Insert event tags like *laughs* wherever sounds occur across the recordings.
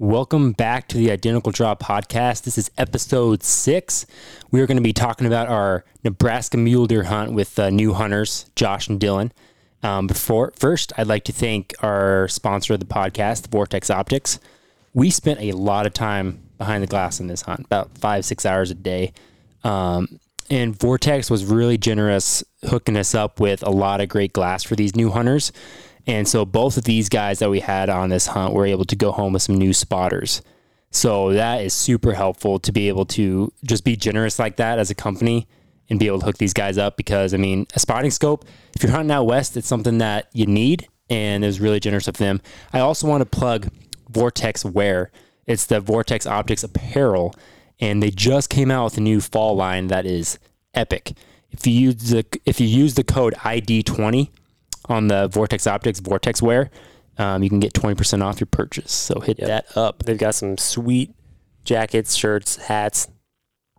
Welcome back to the Identical Draw podcast. This is episode six. We are going to be talking about our Nebraska mule deer hunt with uh, new hunters, Josh and Dylan. Um, before first, I'd like to thank our sponsor of the podcast, Vortex Optics. We spent a lot of time behind the glass in this hunt, about five six hours a day. Um, and Vortex was really generous hooking us up with a lot of great glass for these new hunters. And so both of these guys that we had on this hunt were able to go home with some new spotters. So that is super helpful to be able to just be generous like that as a company and be able to hook these guys up because I mean a spotting scope, if you're hunting out west, it's something that you need and is really generous of them. I also want to plug Vortex Wear. It's the Vortex Optics apparel and they just came out with a new fall line that is epic. If you use the if you use the code ID20 on the Vortex Optics Vortex Wear, um, you can get 20% off your purchase. So hit Yep. that up. They've got some sweet jackets, shirts, hats,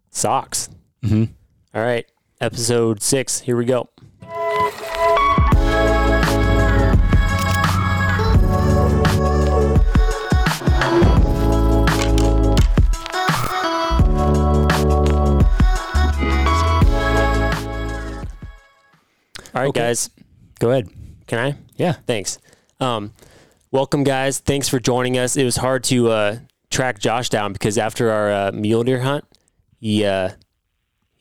socks. Mhm. All right, episode six. Here we go. All right, Okay. guys. Go ahead. Can I? Yeah. Thanks. Um, welcome, guys. Thanks for joining us. It was hard to uh, track Josh down because after our uh, mule deer hunt, he uh,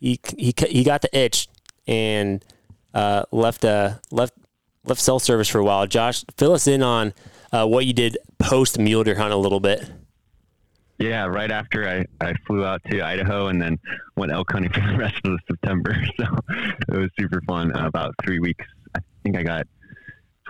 he he he got the itch and uh, left uh, left left cell service for a while. Josh, fill us in on uh, what you did post mule deer hunt a little bit. Yeah, right after I, I flew out to Idaho and then went elk hunting *laughs* for the rest of the September. *laughs* So it was super fun. Uh, about three weeks. I think I got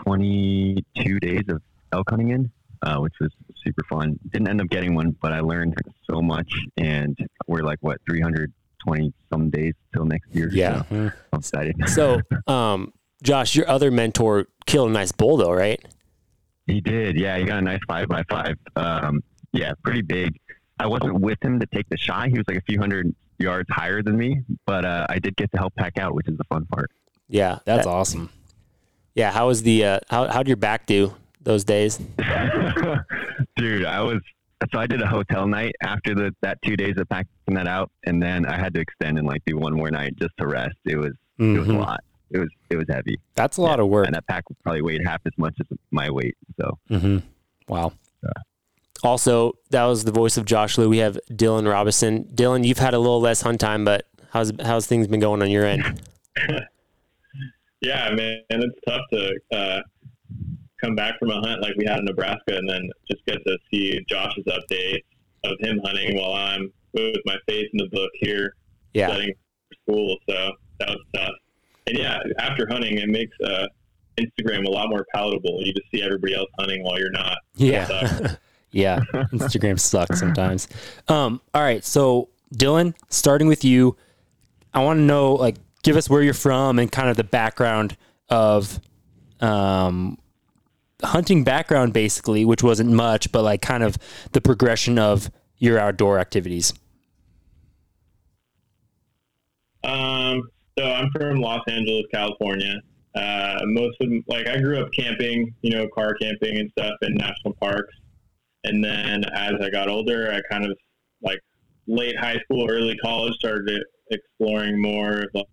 22 days of elk hunting in, uh, which was super fun. Didn't end up getting one, but I learned so much. And we're like, what, 320 some days till next year? Yeah. So I'm excited. So, *laughs* um, Josh, your other mentor killed a nice bull, though, right? He did, yeah. He got a nice five by five. Um, yeah, pretty big. I wasn't with him to take the shot. He was like a few hundred yards higher than me, but uh, I did get to help pack out, which is the fun part. Yeah, That's that- awesome. Yeah, how was the uh, how how did your back do those days? *laughs* Dude, I was so I did a hotel night after the that two days of packing that out, and then I had to extend and like do one more night just to rest. It was it was a Mhm. lot. It was it was heavy, That's a lot of work. and that pack probably weighed half as much as my weight. So hmm Wow. Also, that was the voice of Josh Lu. We have Dylan Robison. Dylan, you've had a little less hunt time, but how's how's things been going on your end? *laughs* Yeah, man, it's tough to uh, come back from a hunt like we had in Nebraska and then just get to see Josh's update of him hunting while I'm with my face in the book here Yeah, studying for school. So that was tough. And yeah, after hunting, it makes uh, Instagram a lot more palatable. You just see everybody else hunting while you're not. Yeah. *laughs* Yeah. Instagram sucks sometimes. Um, all right. So, Dylan, starting with you, I want to know, like, give us where you're from and kind of the background of um, hunting background, basically, which wasn't much, but like kind of the progression of your outdoor activities. Um, so I'm from Los Angeles, California. Uh, most of like I grew up camping, you know, car camping and stuff in national parks. And then as I got older, I kind of like late high school, early college, started exploring more of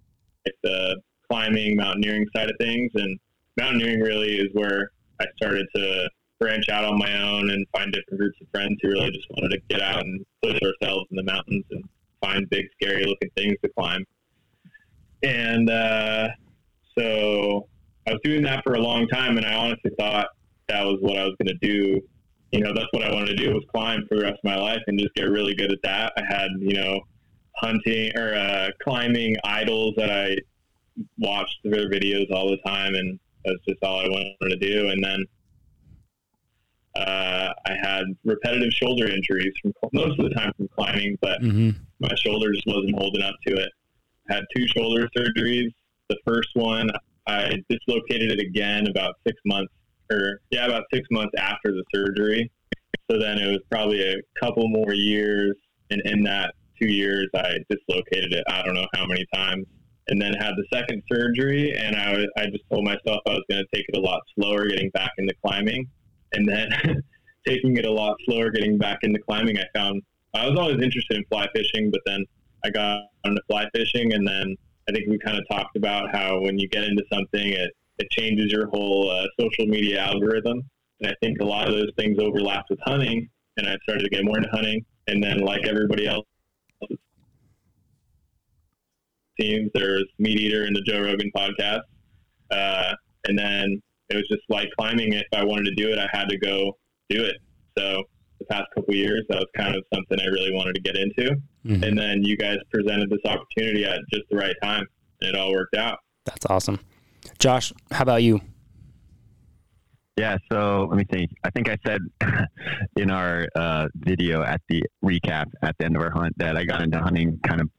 like the climbing, mountaineering side of things. And mountaineering really is where I started to branch out on my own and find different groups of friends who really just wanted to get out and push ourselves in the mountains and find big, scary looking things to climb. And uh, so I was doing that for a long time, and I honestly thought that was what I was going to do. You know, that's what I wanted to do was climb for the rest of my life and just get really good at that. I had, you know, hunting or uh, climbing idols that I watched their videos all the time, and that's just all I wanted to do. And then uh, I had repetitive shoulder injuries from most of the time from climbing, but Mm-hmm. my shoulder just wasn't holding up to it. Had two shoulder surgeries. The first one, I dislocated it again about six months, or yeah, about six months after the surgery. So then it was probably a couple more years, and in that two years, I dislocated it. I don't know how many times, and then had the second surgery, and I was, I just told myself I was going to take it a lot slower, getting back into climbing, and then *laughs* taking it a lot slower, getting back into climbing, I found I was always interested in fly fishing, but then I got into fly fishing, and then I think we kind of talked about how when you get into something, it it changes your whole uh, social media algorithm, and I think a lot of those things overlap with hunting, and I started to get more into hunting, and then like everybody else. Teams, there's Meat Eater and the Joe Rogan podcast, uh, and then it was just like climbing. If I wanted to do it, I had to go do it. So the past couple years, that was kind of something I really wanted to get into. Mm-hmm. And then you guys presented this opportunity at just the right time, and it all worked out. That's awesome. Josh, how about you? Yeah, so let me think. I think I said *laughs* in our uh, video at the recap at the end of our hunt that I got into hunting kind of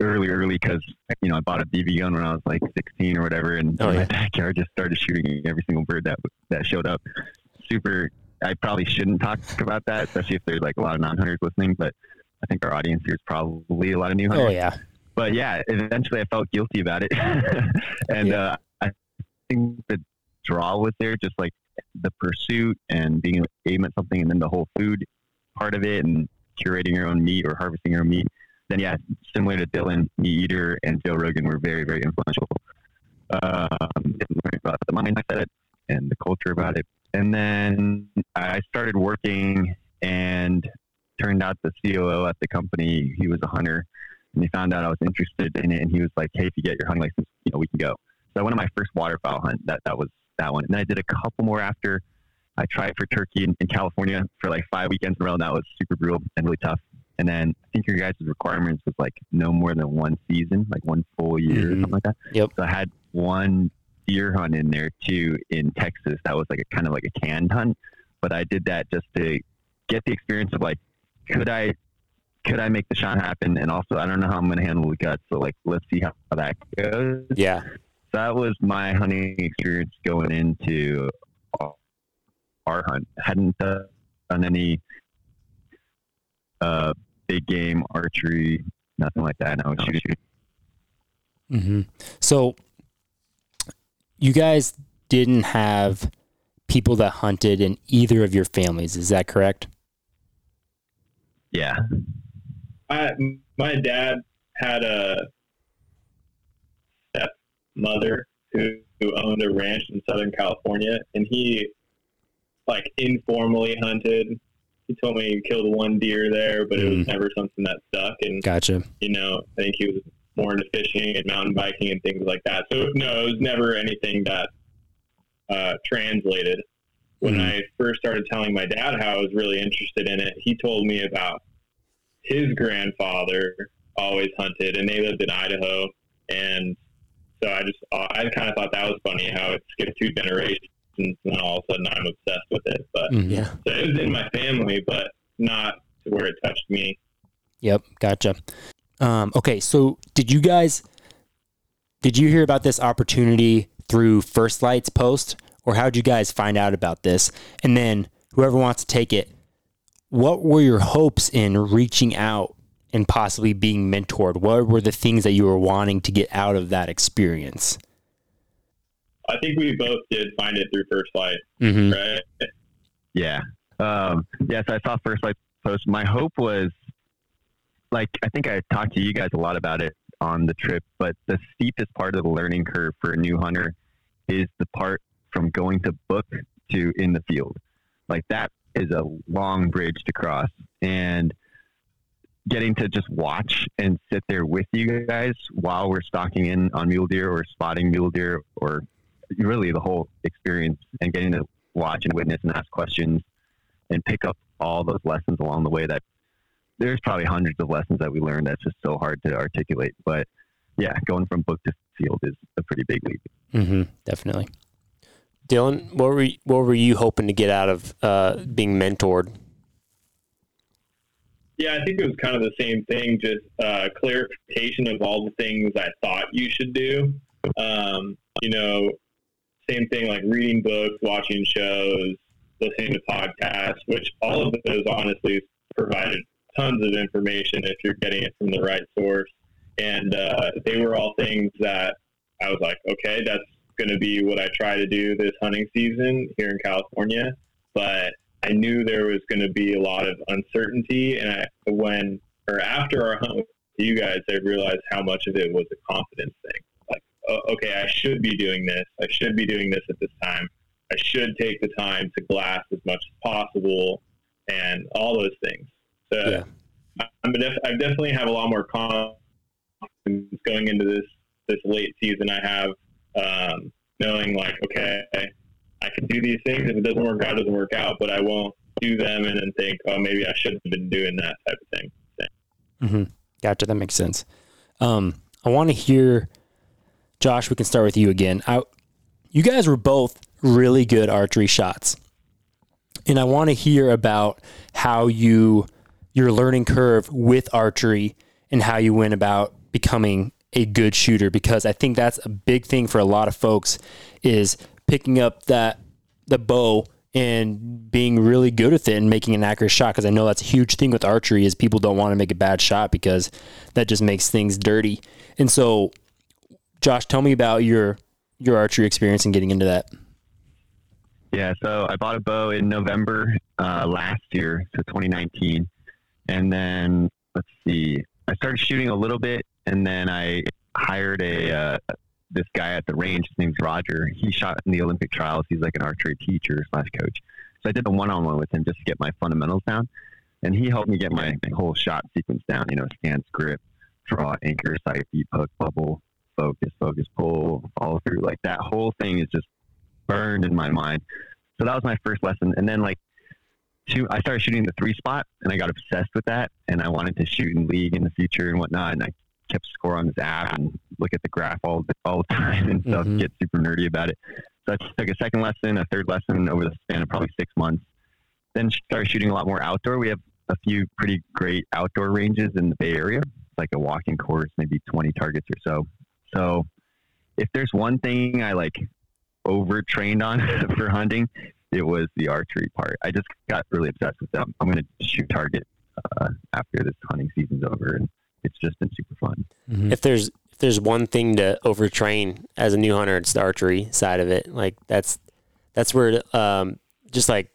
early, early because you know I bought a BB gun when I was like 16 or whatever, and oh, yeah. my backyard just started shooting every single bird that that showed up. Super. I probably shouldn't talk about that, especially if there's like a lot of non-hunters listening. But I think our audience here is probably a lot of new hunters. Oh yeah. But yeah, eventually I felt guilty about it, *laughs* and yeah. uh, I think the draw was there, just like the pursuit and being aim at something, and then the whole food part of it, and curating your own meat or harvesting your own meat then yeah, similar to Dylan, Eater and Joe Rogan were very, very influential. Um, about the mindset and the culture about it. And then I started working and turned out the COO at the company, he was a hunter and he found out I was interested in it. And he was like, Hey, if you get your hunting license, you know, we can go. So I went on my first waterfowl hunt. That, that was that one. And then I did a couple more after I tried for turkey in, in California for like five weekends in a row. And that was super brutal and really tough. And then I think your guys' requirements was like no more than one season, like one full year mm-hmm. or something like that. Yep. So I had one deer hunt in there too in Texas. That was like a kind of like a canned hunt, but I did that just to get the experience of like, could I, could I make the shot happen? And also, I don't know how I'm going to handle the guts. So like, let's see how that goes. Yeah. So that was my hunting experience going into our hunt. hadn't done any uh, big game archery, nothing like that. No shooting. Mm-hmm. So you guys didn't have people that hunted in either of your families. Is that correct? Yeah. I, my dad had a stepmother who, who owned a ranch in Southern California, and he like informally hunted he told me he killed one deer there, but it was mm. never something that stuck. And gotcha. You know, I think he was more into fishing and mountain biking and things like that. So no, it was never anything that uh, translated. When mm. I first started telling my dad how I was really interested in it, he told me about his grandfather always hunted, and they lived in Idaho. And so I just uh, I kind of thought that was funny how it skipped two generations and then all of a sudden I'm obsessed with it. But mm, yeah, so it was in my family, but not to where it touched me. Yep, gotcha. Um, okay, so did you guys did you hear about this opportunity through First Lite's post, or how did you guys find out about this? And then whoever wants to take it, what were your hopes in reaching out and possibly being mentored? What were the things that you were wanting to get out of that experience? I think we both did find it through First Lite, mm-hmm. right? Yeah. Um, yes, I saw First Lite post. My hope was, like, I think I talked to you guys a lot about it on the trip, but the steepest part of the learning curve for a new hunter is the part from going to book to in the field. Like, that is a long bridge to cross. And getting to just watch and sit there with you guys while we're stalking in on mule deer or spotting mule deer or really the whole experience and getting to watch and witness and ask questions and pick up all those lessons along the way that there's probably hundreds of lessons that we learned that's just so hard to articulate. But yeah, going from book to field is a pretty big leap. Mm-hmm, definitely. Dylan, what were you, what were you hoping to get out of uh, being mentored? Yeah, I think it was kind of the same thing, just uh, clarification of all the things I thought you should do. Um, you know, same thing like reading books, watching shows, listening to podcasts, which all of those honestly provided tons of information if you're getting it from the right source. And uh, they were all things that I was like, okay, that's going to be what I try to do this hunting season here in California. But I knew there was going to be a lot of uncertainty. And I, when, or after our hunt with you guys, I realized how much of it was a confidence thing. Oh, okay, I should be doing this. I should be doing this at this time. I should take the time to glass as much as possible and all those things. So yeah. I'm def- I definitely have a lot more confidence going into this, this late season. I have, um, knowing like, okay, I can do these things. If it doesn't work out, it doesn't work out, but I won't do them and then think, oh, maybe I shouldn't have been doing that type of thing. Mm-hmm. Gotcha. That makes sense. Um, I want to hear, Josh, we can start with you again. I, you guys were both really good archery shots. And I want to hear about how you, your learning curve with archery and how you went about becoming a good shooter because I think that's a big thing for a lot of folks is picking up that the bow and being really good with it and making an accurate shot because I know that's a huge thing with archery is people don't want to make a bad shot because that just makes things dirty. And so Josh, tell me about your your archery experience and getting into that. Yeah, so I bought a bow in November uh, last year, so 2019, and then let's see, I started shooting a little bit, and then I hired a uh, this guy at the range. His name's Roger. He shot in the Olympic trials. He's like an archery teacher slash coach. So I did a one on one with him just to get my fundamentals down, and he helped me get my whole shot sequence down. You know, stance, grip, draw, anchor, sight, deep hook, bubble, focus, focus, pull, follow through. Like that whole thing is just burned in my mind. So that was my first lesson, and then like two, I started shooting the three spot, and I got obsessed with that, and I wanted to shoot in league in the future and whatnot, and I kept score on this app and look at the graph all the, all the *laughs* time and stuff, mm-hmm. get super nerdy about it. So I took a second lesson, a third lesson over the span of probably six months. Then started shooting a lot more outdoor. We have a few pretty great outdoor ranges in the Bay Area. It's like a walking course, maybe 20 targets or so. So if there's one thing I like overtrained on *laughs* for hunting, it was the archery part. I just got really obsessed with them. I'm going to shoot target uh, after this hunting season's over, and it's just been super fun. Mm-hmm. If there's if there's one thing to overtrain as a new hunter, it's the archery side of it. Like that's that's where um, just like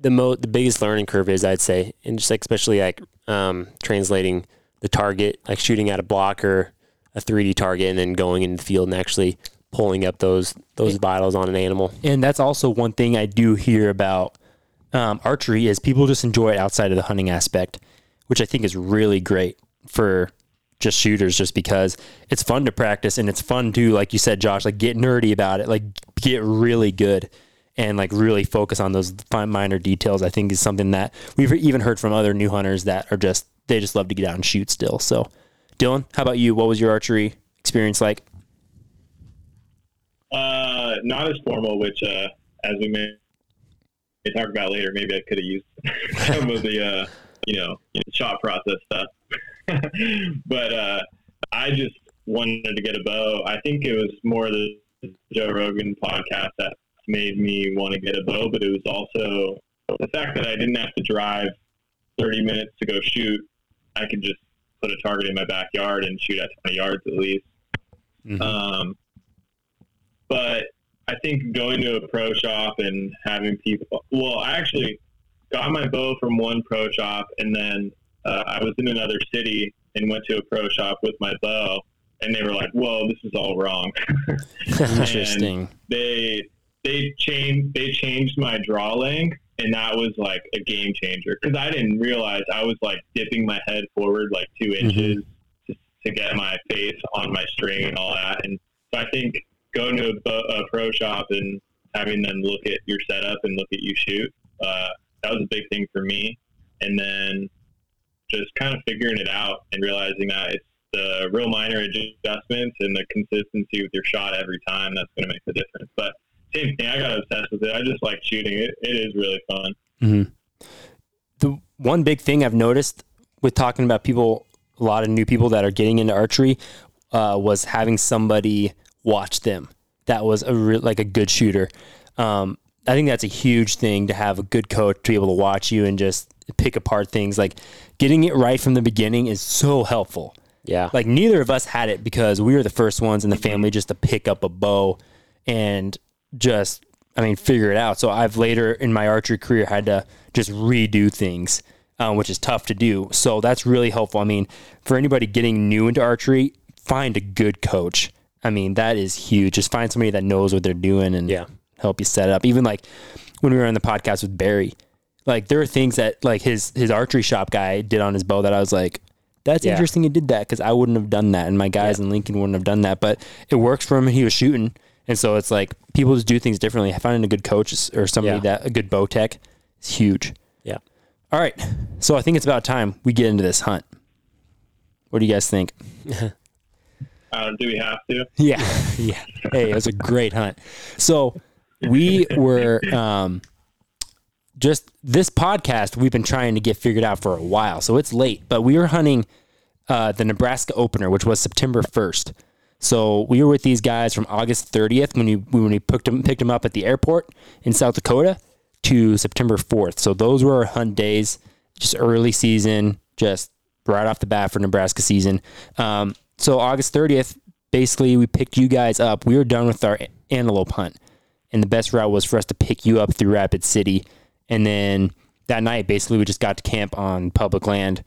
the mo the biggest learning curve is, I'd say, and just like especially like um, translating the target, like shooting at a blocker, a 3D target, and then going in the field and actually pulling up those those vitals on an animal. And that's also one thing I do hear about um, archery is people just enjoy it outside of the hunting aspect which I think is really great for just shooters just because it's fun to practice and it's fun to like you said Josh like get nerdy about it like get really good and like really focus on those fine minor details I think is something that we've even heard from other new hunters that are just they just love to get out and shoot still so Dylan how about you what was your archery experience like uh not as formal which uh as we may talk about later maybe I could have used *laughs* some of the uh you know, shot process stuff. *laughs* but uh, I just wanted to get a bow. I think it was more the Joe Rogan podcast that made me want to get a bow, but it was also the fact that I didn't have to drive 30 minutes to go shoot. I could just put a target in my backyard and shoot at 20 yards at least. Mm-hmm. Um, but I think going to a pro shop and having people, well, I actually, got my bow from one pro shop, and then uh, I was in another city and went to a pro shop with my bow, and they were like, "Whoa, this is all wrong." *laughs* Interesting. they they changed they changed my draw length, and that was like a game changer because I didn't realize I was like dipping my head forward like two mm-hmm. inches mm-hmm. to, to get my face on my string and all that, and so I think going to a, a pro shop and having them look at your setup and look at you shoot. Uh, that was a big thing for me. And then just kind of figuring it out and realizing that it's the real minor adjustments and the consistency with your shot every time that's going to make the difference. But same thing, I got obsessed with it. I just like shooting it. It is really fun. Mm-hmm. The one big thing I've noticed with talking about people, a lot of new people that are getting into archery, uh, was having somebody watch them. That was a re- like a good shooter. Um, I think that's a huge thing to have a good coach to be able to watch you and just pick apart things. Like getting it right from the beginning is so helpful. Yeah. Like neither of us had it because we were the first ones in the family just to pick up a bow and just I mean, figure it out. So I've later in my archery career had to just redo things, um, which is tough to do. So that's really helpful. I mean, for anybody getting new into archery, find a good coach. I mean, that is huge. Just find somebody that knows what they're doing and Yeah. help you set up. Even like when we were on the podcast with Barry, like there are things that like his his archery shop guy did on his bow that I was like, that's Yeah. interesting. He did that because I wouldn't have done that, and my guys in Lincoln wouldn't have done that. But it works for him. and He was shooting, and so it's like people just do things differently. Finding a good coach or somebody Yeah. that a good bow tech is huge. Yeah. All right, so I think it's about time we get into this hunt. What do you guys think? *laughs* Uh, do we have to? *laughs* Yeah, *laughs* yeah. Hey, it was a great hunt. So we were um, just this podcast. We've been trying to get figured out for a while, so it's late. But we were hunting uh, the Nebraska opener, which was September first. So we were with these guys from August 30th when we when we picked them picked them up at the airport in South Dakota to September 4th. So those were our hunt days, just early season, just right off the bat for Nebraska season. Um, so August 30th, basically we picked you guys up. We were done with our antelope hunt, and the best route was for us to pick you up through Rapid City, and then that night basically we just got to camp on public land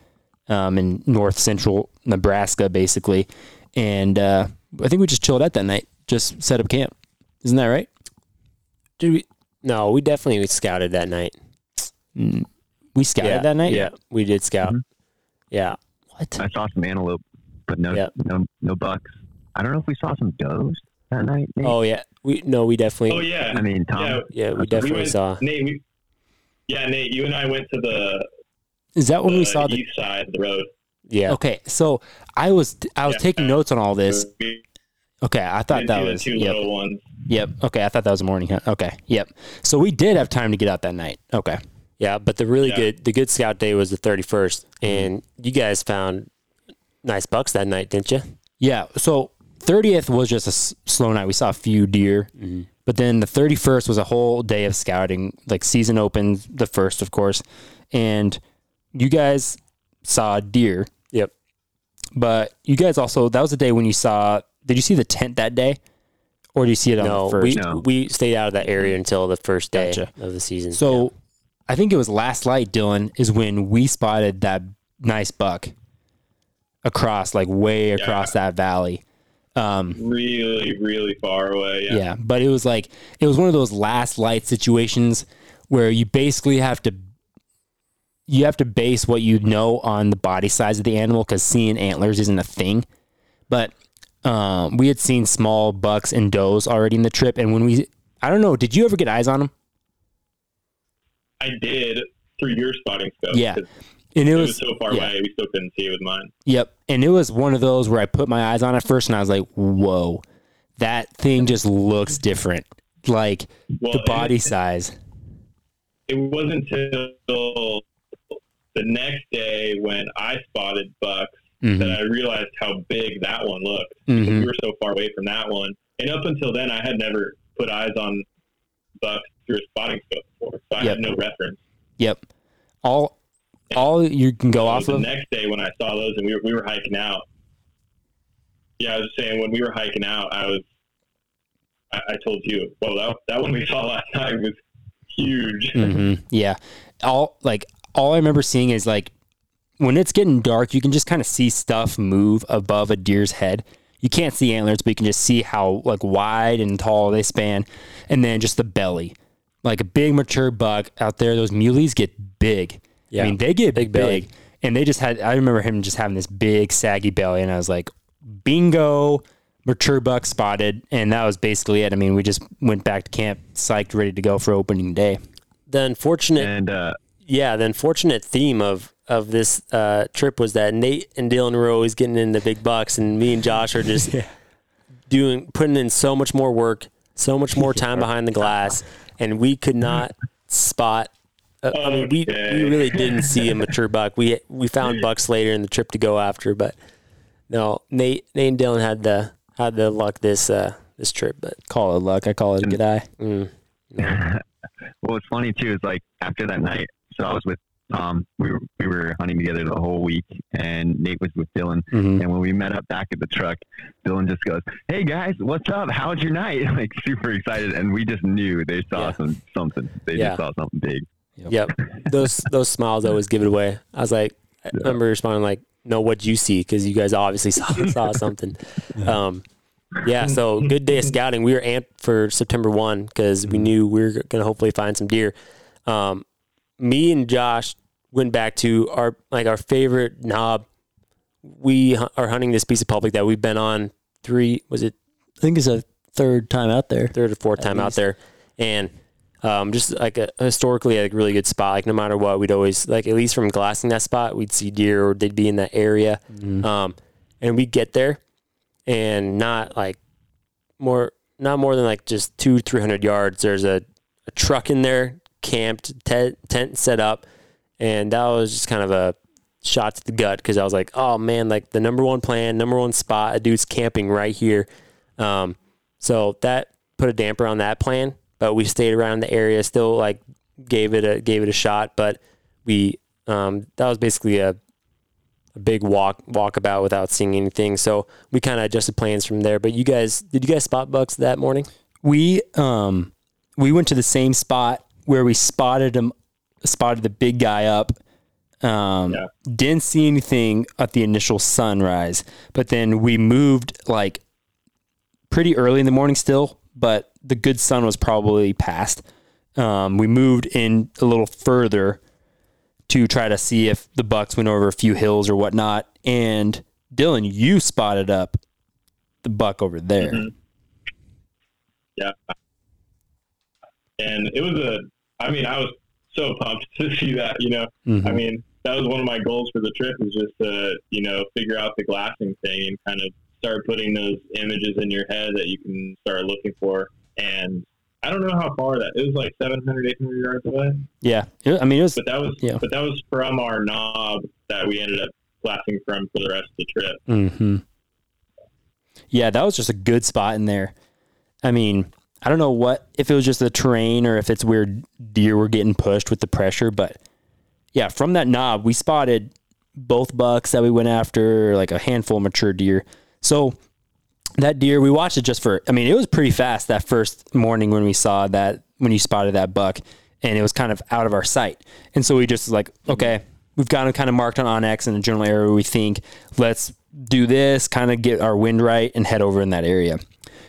um, in north central Nebraska, basically, and uh, I think we just chilled out that night, just set up camp. Isn't that right? Did we? No, we definitely scouted that night. We scouted yeah, that night. Yeah, we did scout. Mhm. Yeah, What? I saw some antelope, but no, Yeah. no, no bucks. I don't know if we saw some does that night. Nate. Oh yeah. We no, we definitely. Oh yeah, I mean, Tom. yeah. yeah, we We definitely went, saw. Nate. We, yeah, Nate. You and I went to the, Is that when the we saw the? east side of the road. Yeah, Okay, so I was I was Yeah. taking notes on all this. Okay, I thought that was two yep. little ones. Yep. Okay, I thought that was a morning hunt. Okay. Yep. So we did have time to get out that night. Okay. yeah. But the really Yeah. good, the good scout day was the thirty first, mm-hmm. and you guys found nice bucks that night, didn't you? Yeah. So 30th was just a s- slow night. We saw a few deer, mm-hmm. but then the 31st was a whole day of scouting. Like season opens the first, of course, and you guys saw deer, Yep. But you guys also that was the day when you saw. Did you see the tent that day, or did you see it on No, the first? we No. we stayed out of that area until the first day Gotcha. of the season. So I think it was last light, Dylan, is when we spotted that nice buck across, like way across that valley. Um, Really, really far away. yeah. Yeah. but it was like it was one of those last light situations where you basically have to you have to base what you know on the body size of the animal because seeing antlers isn't a thing. But um, we had seen small bucks and does already in the trip, and when we I don't know, did you ever get eyes on them? I did through your spotting scope. Yeah. And it It was, was so far yeah. away, we still couldn't see it with mine. Yep. And it was one of those where I put my eyes on it first and I was like, whoa, that thing just looks different. Like Well, the body It, size. it wasn't until the next day when I spotted bucks that Mhm. I realized how big that one looked. Mhm. We were so far away from that one, and up until then, I had never put eyes on bucks through a spotting scope before, so I Yep. had no reference. Yep. All all you can go So off the of. next day when I saw those and we were, we were hiking out. Yeah, I was saying when we were hiking out, I was. I, I told you, well, that, that one we saw *laughs* last night was huge. Mhm. Yeah. All like all I remember seeing is like when it's getting dark, you can just kind of see stuff move above a deer's head. You can't see antlers, but you can just see how like wide and tall they span, and then just the belly, like a big mature buck out there. Those muleys get big. Yeah. I mean they get Big big, belly. and they just had. I remember him just having this big saggy belly, and I was like, bingo. Mature buck spotted, and that was basically it. I mean, we just went back to camp, psyched, ready to go for opening day. the unfortunate And uh, yeah, the unfortunate theme of of this uh, trip was that Nate and Dylan were always getting in the big bucks, and me and Josh are just *laughs* doing putting in so much more work, so much more *laughs* time behind the glass, and we could not spot. Uh, I mean, we, we really didn't *laughs* see a mature buck. We we found bucks later in the trip to go after, but no, Nate Nate and Dylan had the had the luck this uh, this trip, but Call it luck. I call it a good eye. mm, well, what's funny too is like after that night, so I was with Tom. We were we were hunting together the whole week, and Nate was with Dylan. Mhm. And when we met up back at the truck, Dylan just goes, "Hey guys, what's up? How's your night?" *laughs* Like super excited, and we just knew they saw Yeah. some something. They Yeah. just saw something big. Yep. those those smiles always give it away. I was like, I remember responding like, "No, what'd you see?" Because you guys obviously *laughs* saw saw something. Um, yeah. So good day of scouting. We were amped for September one because we knew we were gonna hopefully find some deer. Um, me and Josh went back to our like our favorite knob. We are hunting this piece of public that we've been on three. Was it I think it's a third time out there. third or fourth time out there, and um, just like a historically a really good spot. Like no matter what, we'd always like at least from glassing that spot, we'd see deer or they'd be in that area, um, and we'd get there, and not like more not more than like just two three hundred yards. There's a, a truck in there, camped, tent, tent set up, and that was just kind of a shot to the gut because I was like, oh man, like the number one plan, number one spot, a dude's camping right here. Um, so that put a damper on that plan, but we stayed around the area, still like gave it a gave it a shot, but we um, that was basically a a big walk walkabout without seeing anything. So we kind of adjusted plans from there. But you guys, did you guys spot bucks that morning? We um we went to the same spot where we spotted him spotted the big guy up. Um Yeah. didn't see anything at the initial sunrise, but then we moved like pretty early in the morning still, but the good sun was probably past. Um, we moved in a little further to try to see if the bucks went over a few hills or whatnot. And Dylan, you spotted up the buck over there. Mhm. Yeah. And it was a, I mean, I was so pumped *laughs* to see that, you know, Mhm. I mean, that was one of my goals for the trip was just to, you know, figure out the glassing thing and kind of start putting those images in your head that you can start looking for. And I don't know how far that, it was like 700, 800 yards away, Yeah, I mean it was but that was, Yeah. but that was from our knob that we ended up glassing from for the rest of the trip. Mm-hmm. Yeah, that was just a good spot in there. I mean, I don't know what if it was just the terrain or if it's where deer were getting pushed with the pressure, but yeah, from that knob we spotted both bucks that we went after, like a handful of mature deer. So that deer, we watched it just for. I mean, it was pretty fast that first morning when we saw that when you spotted that buck, and it was kind of out of our sight. And so we just like, okay, we've got him kind of marked on onX in a general area. We think let's do this, kind of get our wind right, and head over in that area.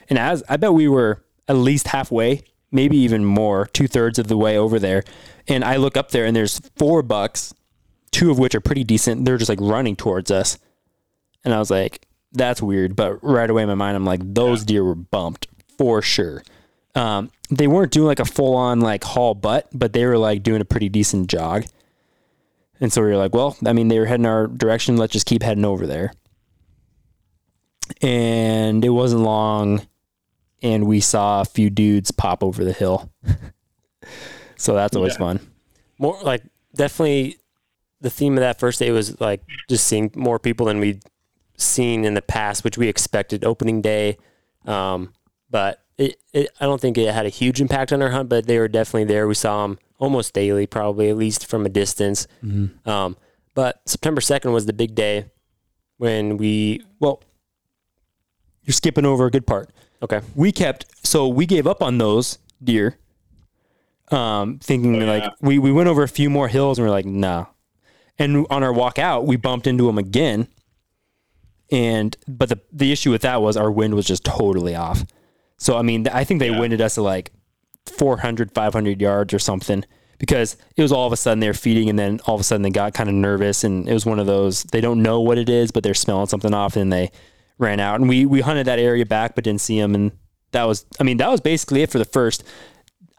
And as I bet we were at least halfway, maybe even more, two thirds of the way over there. And I look up there, and there's four bucks, two of which are pretty decent. They're just like running towards us. And I was like, that's weird. But right away in my mind, I'm like, those deer were bumped for sure. Um, they weren't doing like a full on like haul butt, but they were like doing a pretty decent jog. And so we were like, well, I mean, they were heading our direction. Let's just keep heading over there. And it wasn't long, and we saw a few dudes pop over the hill. *laughs* so that's always Yeah. fun. more like definitely the theme of that first day was like just seeing more people than we'd seen in the past, which we expected opening day. Um, but it, it, I don't think it had a huge impact on our hunt, but they were definitely there. We saw them almost daily, probably at least from a distance. Um, but September 2nd was the big day when we, Well, you're skipping over a good part. Okay. we kept so we gave up on those deer um thinking Oh, yeah. like we we went over a few more hills and we are like nah and on our walk out we bumped into them again and but the the issue with that was our wind was just totally off so i mean i think they Yeah. winded us at like 400 500 yards or something because it was all of a sudden they're feeding and then all of a sudden they got kind of nervous and it was one of those they don't know what it is but they're smelling something off and they ran out and we we hunted that area back but didn't see them and that was i mean that was basically it for the first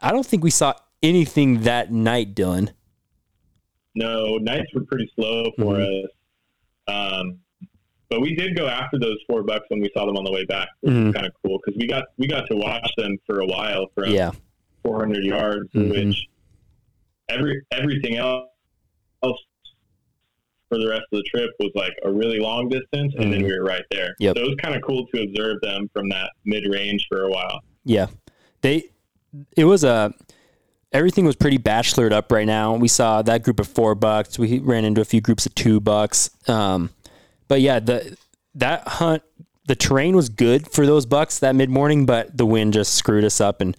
i don't think we saw anything that night dylan No, nights were pretty slow for Mhm. us. Um, but we did go after those four bucks when we saw them on the way back, which Mhm. was kind of cool because we got we got to watch them for a while from yeah 400 yards, Mhm. which every everything else for the rest of the trip was like a really long distance, and then Mhm. we were right there. Yep. So it was kind of cool to observe them from that mid range for a while. Yeah. They it was a everything was pretty bachelored up right now. We saw that group of four bucks. We ran into a few groups of two bucks. Um, but yeah, the that hunt, the terrain was good for those bucks that mid morning, but the wind just screwed us up. And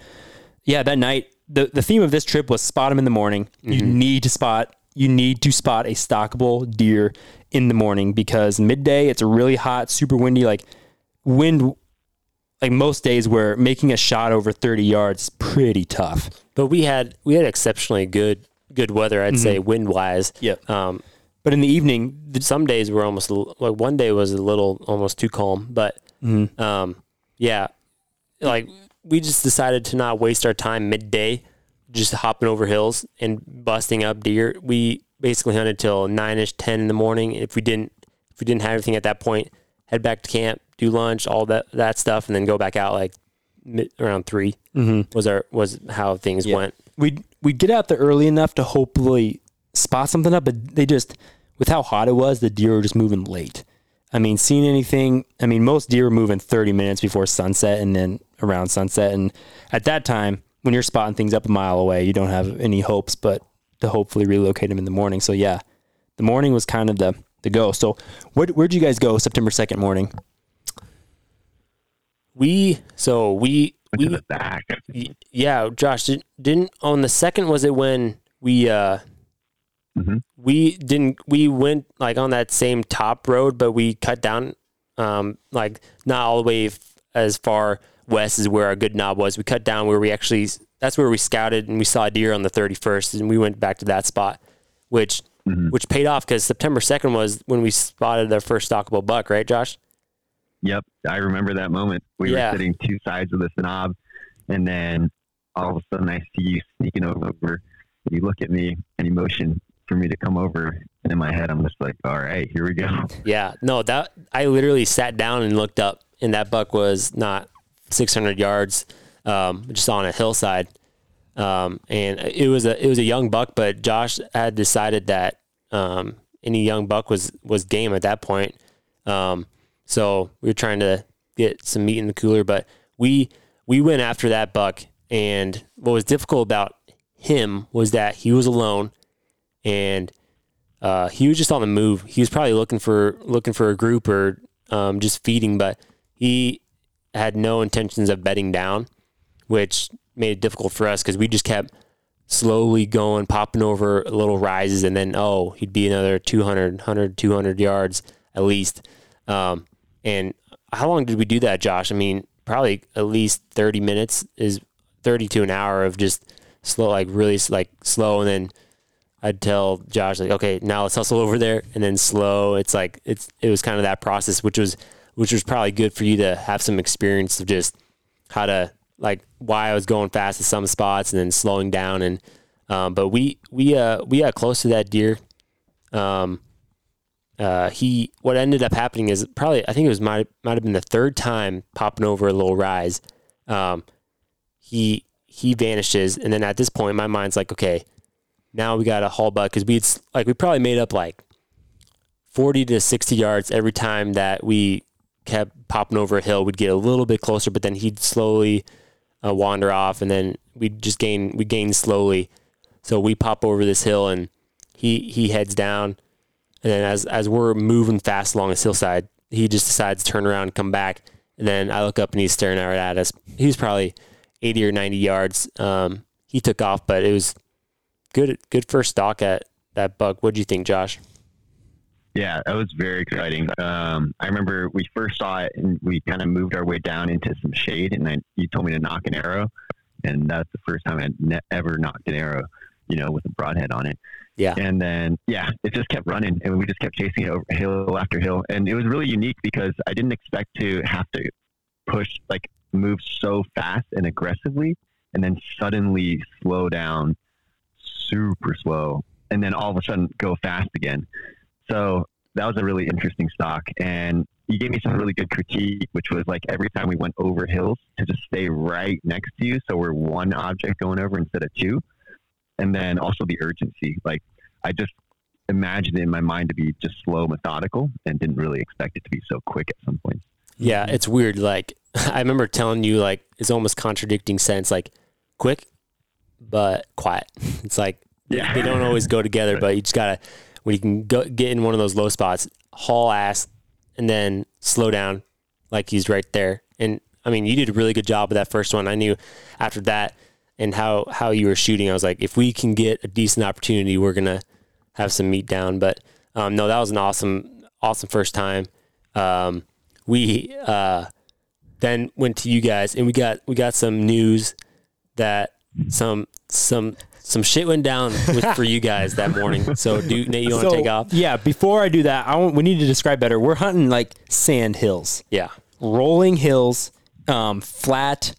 yeah, that night, the the theme of this trip was spot them in the morning. You need to spot. You need to spot a stockable deer in the morning because midday it's really hot, super windy. Like wind like most days where making a shot over 30 yards is pretty tough. But we had we had exceptionally good good weather. I'd say wind wise. Yep. Um, But in the evening, the, some days were almost like one day was a little almost too calm. But um, yeah, like we just decided to not waste our time midday just hopping over hills and busting up deer. We basically hunted till nine ish, ten in the morning. If we didn't if we didn't have anything at that point, head back to camp, do lunch, all that that stuff, and then go back out like mid, around 3 mm-hmm. was our was how things went. we'd, we'd get out there early enough to hopefully spot something up, but they just, with how hot it was, the deer were just moving late. I mean, seeing anything, I mean, most deer were moving 30 minutes before sunset and then around sunset. And at that time, when you're spotting things up a mile away, you don't have any hopes but to hopefully relocate them in the morning. So, yeah, the morning was kind of the, the go. So, where, where'd you guys go September 2nd morning? We so we Went we to the back. Yeah, Josh didn't, didn't on the second was it when we uh Mhm. we didn't we went like on that same top road but we cut down um like not all the way f- as far west is where our good knob was. We cut down where we actually that's where we scouted and we saw a deer on the 31st and we went back to that spot which Mhm. which paid off cuz September 2nd was when we spotted our first stockable buck, right Josh? Yep, I remember that moment. We Yeah. were sitting two sides of this knob, and then all of a sudden I see you sneaking over. You look at me and you motion for me to come over, and in my head I'm just like, "All right, here we go." Yeah, no, that I literally sat down and looked up, and that buck was not 600 yards, um, just on a hillside, um, and it was a it was a young buck, but Josh had decided that um, any young buck was was game at that point. Um, so we were trying to get some meat in the cooler, but we we went after that buck, and what was difficult about him was that he was alone, and uh, he was just on the move. He was probably looking for looking for a group or um, just feeding, but he had no intentions of bedding down, which made it difficult for us because we just kept slowly going, popping over little rises, and then oh, he'd be another 200, 100, 200 yards at least. Um, and how long did we do that, Josh? I mean, probably at least thirty minutes is thirty to an hour of just slow, like really like slow, and then I'd tell Josh like, okay, now let's hustle over there, and then slow. It's like it's it was kind of that process, which was which was probably good for you to have some experience of just how to like why I was going fast at some spots and then slowing down and um, but we we uh we got close to that deer. Um, uh, he what ended up happening is probably I think it was might might have been the third time popping over a little rise. Um, he he vanishes, and then at this point, my mind's like, okay, now we got a haul buck because we'd like we probably made up like forty to sixty yards every time that we kept popping over a hill. We'd get a little bit closer, but then he'd slowly uh, wander off, and then we'd just gain we gain slowly. So we pop over this hill, and he he heads down, and then as as we're moving fast along this hillside, he just decides to turn around and come back. And then I look up and he's staring right at us. He was probably eighty or ninety yards. Um, he took off, but it was good good first stalk at that buck. What do you think, Josh? Yeah, that was very exciting. Um, I remember we first saw it and we kind of moved our way down into some shade, and then you told me to nock an arrow, and that's the first time I ne- ever nocked an arrow, you know, with a broadhead on it. Yeah. And then yeah, it just kept running, and we just kept chasing it over hill after hill, and it was really unique because I didn't expect to have to push like move so fast and aggressively, and then suddenly slow down, super slow, and then all of a sudden go fast again. So that was a really interesting stock. And you gave me some really good critique, which was like every time we went over hills to just stay right next to you. So we're one object going over instead of two. And then also the urgency. Like I just imagined it in my mind to be just slow, methodical, and didn't really expect it to be so quick at some point. Yeah, it's weird. Like *laughs* I remember telling you, like it's almost contradicting sense. Like quick, but quiet. *laughs* It's like Yeah. they don't always go together, but you just gotta when you can go get in one of those low spots, haul ass, and then slow down, like he's right there. And I mean, you did a really good job with that first one. I knew after that and how how you were shooting, I was like, if we can get a decent opportunity, we're gonna have some meat down. But um, no, that was an awesome awesome first time. Um, we uh, then went to you guys, and we got we got some news that some some some shit went down with, for you guys that morning. *laughs* So, do Nate, you want to So, take off? Yeah, before I do that, I want, we need to describe better. We're hunting like sand hills, Yeah, rolling hills, um, flat.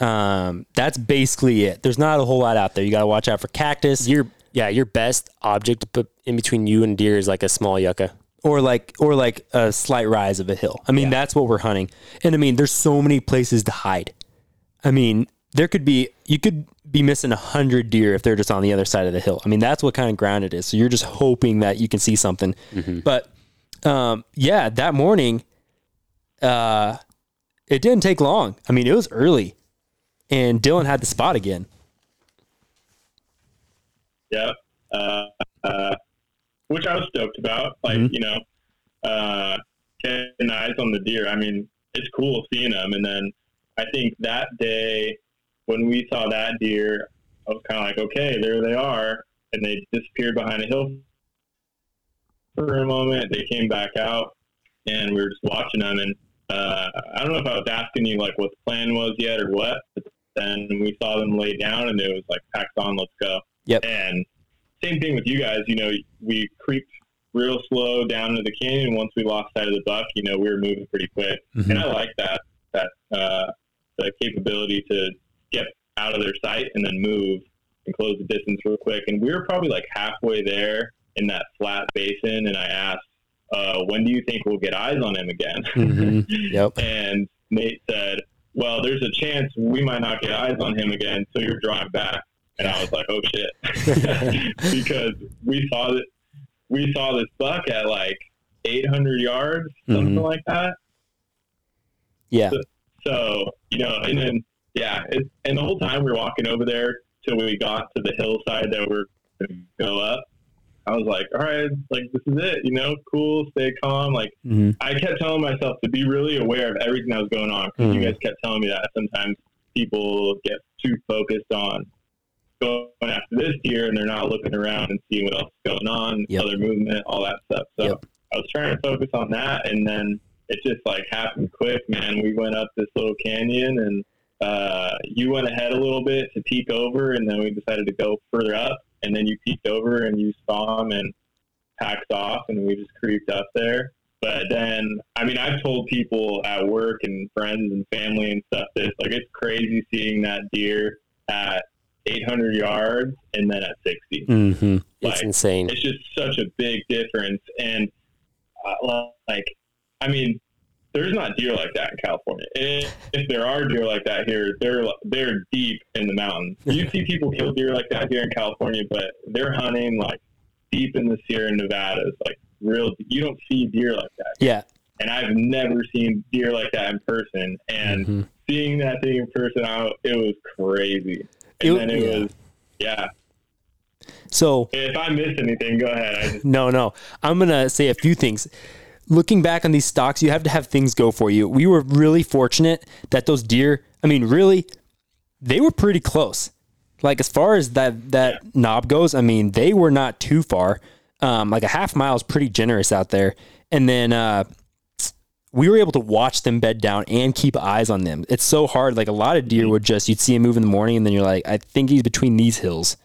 Um, that's basically it. There's not a whole lot out there. You got to watch out for cactus your yeah your best object to put in between you and deer is like a small yucca. or like or like a slight rise of a hill. I mean, that's what we're hunting. And I mean, there's so many places to hide. I mean, there could be you could be missing a hundred deer if they're just on the other side of the hill. I mean, that's what kind of ground it is. So you're just hoping that you can see something. But um, yeah, that morning, uh, it didn't take long. I mean, it was early, and Dylan had the spot again. Yeah. Uh, uh, which I was stoked about. Like, Mhm. you know, uh, getting eyes on the deer. I mean, it's cool seeing them. And then I think that day when we saw that deer, I was kind of like, okay, there they are. And they disappeared behind a hill for a moment. They came back out and we were just watching them. And uh, I don't know if I was asking you like what the plan was yet or what, but then we saw them lay down and it was like, packs on, let's go. Yep. And same thing with you guys. You know, we creeped real slow down into the canyon. Once we lost sight of the buck, you know, we were moving pretty quick, Mhm. and I like that that uh, the capability to get out of their sight and then move and close the distance real quick. And we were probably like halfway there in that flat basin, and I asked, uh, "When do you think we'll get eyes on him again?" Mhm. *laughs* Yep. And Nate said, "Well, there's a chance we might not get eyes on him again, so you're drawing back." And I was like, "Oh shit," *laughs* *laughs* because we saw that we saw this buck at like 800 yards, something Mhm. like that. Yeah. So you know, and then yeah, it, and the whole time we were walking over there till we got to the hillside that we're going to go up. I was like, all right, like this is it, you know, cool, stay calm. Like hmm I kept telling myself to be really aware of everything that was going on. 'cause Mhm. You guys kept telling me that sometimes people get too focused on going after this deer and they're not looking around and seeing what else is going on, Yep. other movement, all that stuff. So Yep. I was trying to focus on that, and then it just like happened quick, man. We went up this little canyon, and uh, you went ahead a little bit to peek over, and then we decided to go further up, and then you peeked over and you saw him and packed off, and we just creeped up there. But then, I mean, I've told people at work and friends and family and stuff this like it's crazy seeing that deer at 800 yards and then at 60 hmm It's insane. it's just such a big difference. And uh, like, I mean, there's not deer like that in California. If, if there are deer like that here, they're they're deep in the mountains. You see people kill deer like that here in California, but they're hunting like deep in the Sierra Nevadas, like real. You don't see deer like that, Yeah. and I've never seen deer like that in person. And Mhm. seeing that thing in person, I, it was crazy. And It- then it yeah. was, yeah. So If I missed anything, go ahead. Just No, no. I'm going to say a few things. Looking back on these stocks, you have to have things go for you. We were really fortunate that those deer, I mean, really, they were pretty close. Like as far as that that knob goes, I mean, they were not too far. Um, like a half mile is pretty generous out there. And then uh, we were able to watch them bed down and keep eyes on them. It's so hard. Like a lot of deer would just you'd see him move in the morning, and then you're like, I think he's between these hills.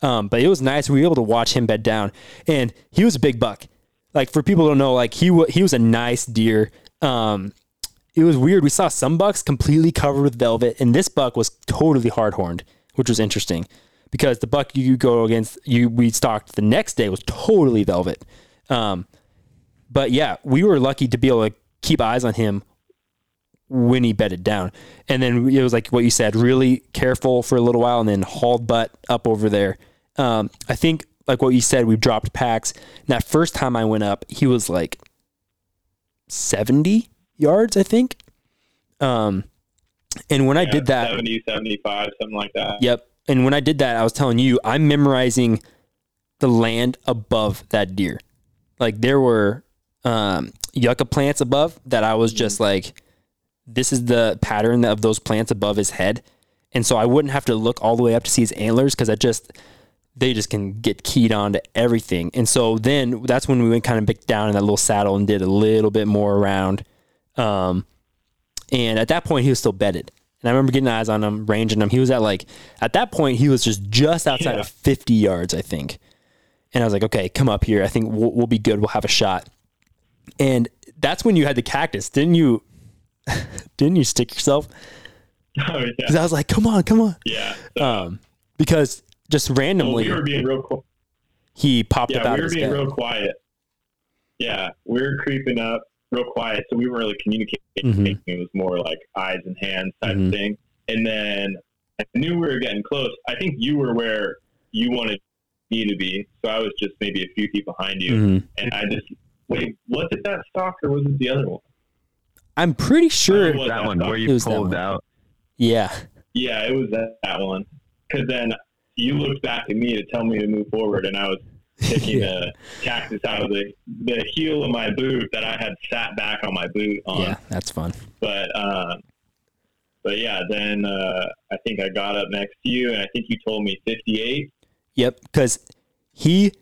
Um, but it was nice. We were able to watch him bed down, and he was a big buck. Like for people who don't know, like he wa he was a nice deer. Um, it was weird. We saw some bucks completely covered with velvet, and this buck was totally hard horned, which was interesting because the buck you go against you we stalked the next day was totally velvet. Um, but yeah, we were lucky to be able to keep eyes on him when he bedded down. And then it was like what you said, really careful for a little while and then hauled butt up over there. Um, I think like what you said, we've dropped packs. And that first time I went up, he was like 70 yards, I think. Um, and when I did that, 70, 75, something like that. Yep. and when I did that, I was telling you, I'm memorizing the land above that deer. Like there were um, yucca plants above that I was just like, this is the pattern of those plants above his head. And so I wouldn't have to look all the way up to see his antlers because I just, they just can get keyed on to everything. And so then that's when we went kind of back down in that little saddle and did a little bit more around. Um, and at that point, he was still bedded. And I remember getting eyes on him, ranging him. He was at like, at that point, he was just just outside Yeah. of 50 yards, I think. And I was like, okay, come up here. I think we'll, we'll be good. We'll have a shot. And that's when you had the cactus, didn't you? *laughs* didn't you stick yourself? Oh yeah, I was like, come on, come on. yeah. So, Um, because just well, randomly we were being real cool. he popped up out we of were his being bed. real quiet. Yeah, we were creeping up real quiet, so we weren't really communicating. Mhm. It was more like eyes and hands type Mhm. thing. And then I knew we were getting close. I think you were where you wanted me to be, so I was just maybe a few feet behind you. Mhm. And I just wait. Was it that stock or was it the other one? I'm pretty sure. It was that that one stock. where you pulled out. Yeah. Yeah, it was that, that one. Because then you looked back at me to tell me to move forward, and I was taking *laughs* Yeah. the cactus out of the the heel of my boot that I had sat back on my boot on. Yeah, that's fun. But uh, but yeah, then uh, I think I got up next to you, and I think you told me 58. Yep, because he,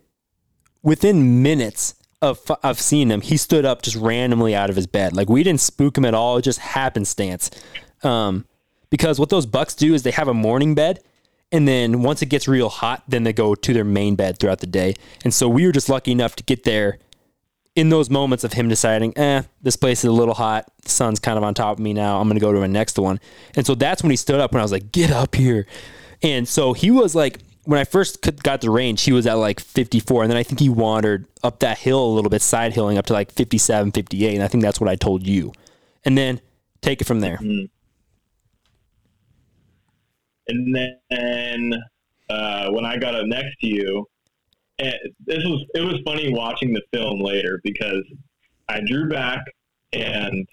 within minutes of of seeing him, he stood up just randomly out of his bed. Like we didn't spook him at all; it just happenstance. Um, because what those bucks do is they have a morning bed, and then once it gets real hot, then they go to their main bed throughout the day. And so we were just lucky enough to get there in those moments of him deciding, eh, this place is a little hot. The sun's kind of on top of me now. I'm going to go to my next one. And so that's when he stood up and I was like, get up here. And so he was like, when I first got the range, he was at like 54. And then I think he wandered up that hill a little bit, side hilling up to like 57, 58. And I think that's what I told you. And then take it from there. And then uh, when I got up next to you, and this was it was funny watching the film later because I drew back and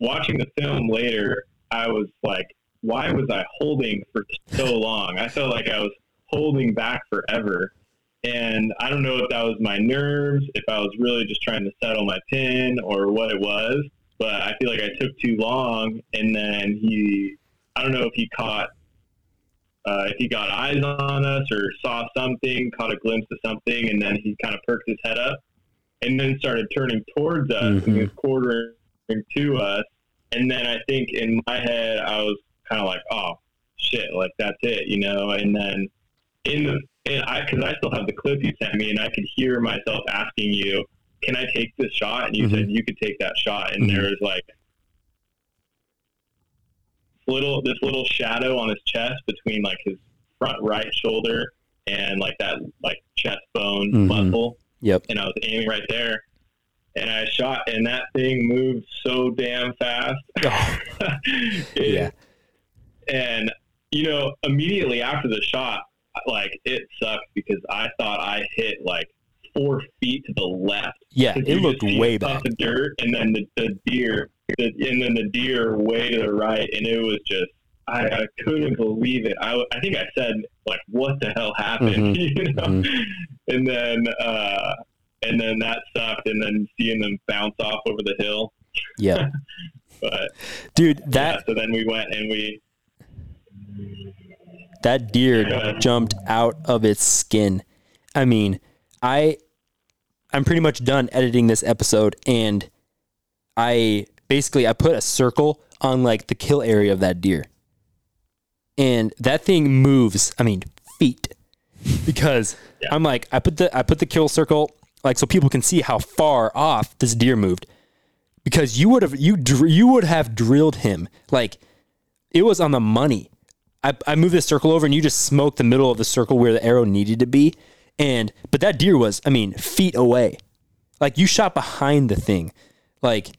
watching the film later, I was like, why was I holding for so long? I felt like I was holding back forever. And I don't know if that was my nerves, if I was really just trying to settle my pin or what it was, but I feel like I took too long. And then he, I don't know if he caught, uh, if he got eyes on us or saw something, caught a glimpse of something, and then he kind of perked his head up and then started turning towards us and Mhm. he was quartering to us. And then I think in my head, I was kind of like, oh, shit, like that's it, you know? And then in the, and I, cause I still have the clip you sent me and I could hear myself asking you, can I take this shot? And you Mhm. said you could take that shot. And Mhm. there was like little, this little shadow on his chest between like his front right shoulder and like that, like chest bone Mhm. muscle. Yep. And I was aiming right there. And I shot, and that thing moved so damn fast. *laughs* It- Yeah. and you know immediately after the shot like it sucked because i thought i hit like four feet to the left Yeah, It looked way back. puff dirt and then the, the deer the, and then the deer way to the right and it was just I, I couldn't believe it. I, I think I said like, "What the hell happened?" Mhm. *laughs* you know. Mhm. And then, uh, and then that sucked. And then seeing them bounce off over the hill. Yeah. *laughs* But Dude, yeah, that so then we went and we that deer jumped out of its skin. I mean, I I'm pretty much done editing this episode and I basically I put a circle on like the kill area of that deer. And that thing moves, I mean, feet. Because Yeah. I'm like I put the I put the kill circle like so people can see how far off this deer moved. Because you would have you dr- you would have drilled him like it was on the money. I, I moved this circle over and you just smoked the middle of the circle where the arrow needed to be. And, but that deer was, I mean, feet away. Like you shot behind the thing. Like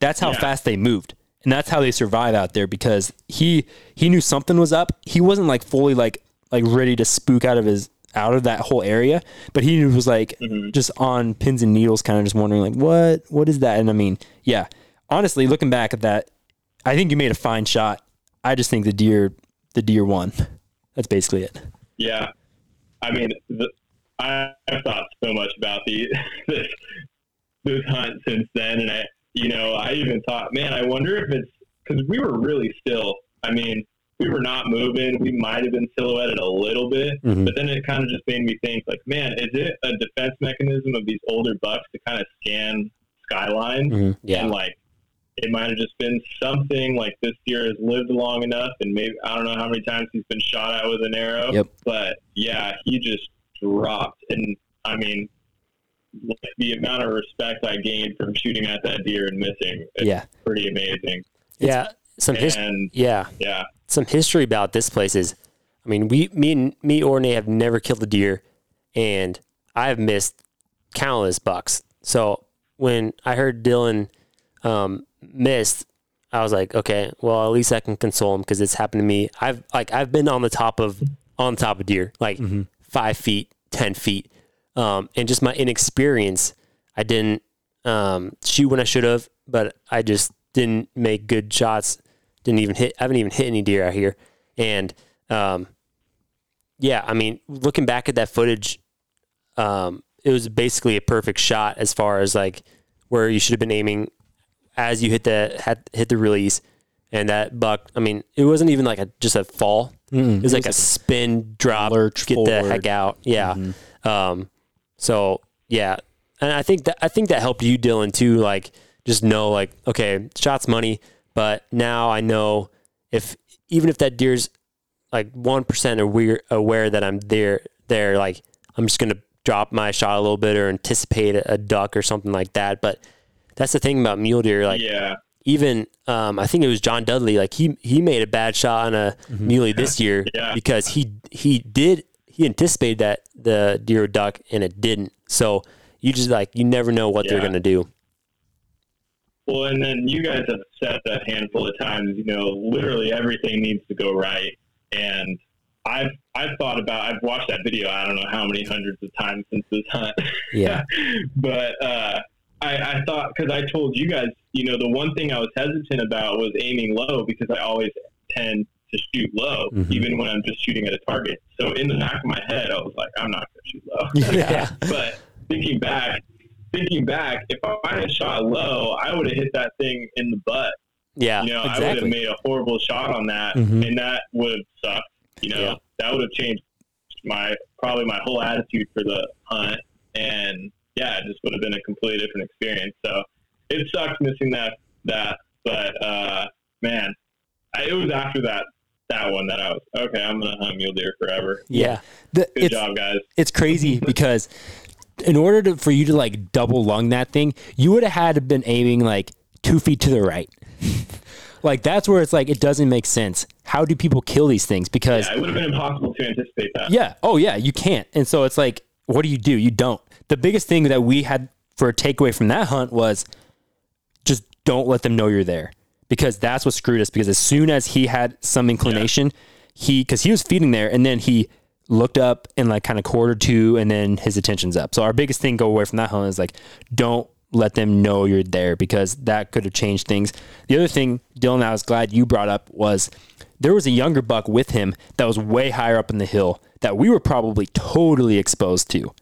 that's how Yeah. fast they moved. And that's how they survive out there because he, he knew something was up. He wasn't like fully like, like ready to spook out of his, out of that whole area, but he was like mm-hmm. just on pins and needles, kind of just wondering like, what, what is that? And I mean, yeah, honestly, looking back at that, I think you made a fine shot. I just think the deer, the deer won. That's basically it. Yeah, I mean, the, I, I've thought so much about the *laughs* this this hunt since then, and I, you know, I even thought, man, I wonder if it's because we were really still. I mean, we were not moving. We might have been silhouetted a little bit, Mhm. but then it kind of just made me think, like, man, is it a defense mechanism of these older bucks to kind of scan skyline? Mhm. Yeah. And like, it might have just been something like this deer has lived long enough, and maybe I don't know how many times he's been shot at with an arrow. Yep. But yeah, he just dropped, and I mean, the amount of respect I gained from shooting at that deer and missing, it's Yeah. pretty amazing. Yeah. Some his, And yeah. yeah, some history about this place is, I mean, we, me and me or Nate have never killed a deer, and I have missed countless bucks. So when I heard Dylan um, missed, I was like, okay, well, at least I can console him because it's happened to me. I've like I've been on the top of on top of deer, like five feet, ten feet, um, and just my inexperience, I didn't um, shoot when I should have, but I just didn't make good shots. Didn't even hit. I haven't even hit any deer out here, and um, yeah, I mean, looking back at that footage, um, it was basically a perfect shot as far as like where you should have been aiming as you hit the had, hit the release, and that buck. I mean, it wasn't even like a just a fall. It was like a spin drop, get the heck out. Yeah. Um, so yeah, and I think that I think that helped you, Dylan, too. Like just know, like okay, shots money, but now I know if even if that deer's like one percent aware aware that I'm there, there, like I'm just gonna drop my shot a little bit or anticipate a, duck or something like that. But that's the thing about mule deer, like yeah, even um, I think it was John Dudley. Like he he made a bad shot on a muley this year Yeah. because he he did he anticipated that the deer would duck and it didn't. So you just like you never know what they're gonna do. Well, and then you guys have said that handful of times. You know, literally everything needs to go right, and I've I've thought about. I've watched that video. I don't know how many hundreds of times since this hunt. Yeah. *laughs* but uh, I, I thought because I told you guys, you know, the one thing I was hesitant about was aiming low because I always tend to shoot low, Mhm. even when I'm just shooting at a target. So in the back of my head, I was like, I'm not going to shoot low. *laughs* Yeah. but thinking back, thinking back, if I had shot low, I would have hit that thing in the butt. Yeah, You know, I would have made a horrible shot on that, Mhm. and that would have sucked. You know, Yeah. that would have changed my probably my whole attitude for the hunt, and yeah, it just would have been a completely different experience. So it sucks missing that that, but uh, man, I, it was after that that one that I was okay. I'm gonna hunt mule deer forever. yeah, The, Good it's, job, guys. it's crazy *laughs* because in order to, for you to like double lung that thing, you would have had to been aiming like two feet to the right. *laughs* like that's where it's like it doesn't make sense. How do people kill these things? Because Yeah, it would have been impossible to anticipate that. yeah, oh yeah, you can't. And so it's like, what do you do? You don't. The biggest thing that we had for a takeaway from that hunt was just don't let them know you're there because that's what screwed us. Because as soon as he had some inclination, he because he was feeding there, and then he looked up and like kind of quarter two, and then his attention's up. So our biggest thing go away from that hunt is like don't let them know you're there because that could have changed things. The other thing, Dylan, I was glad you brought up was there was a younger buck with him that was way higher up in the hill that we were probably totally exposed to.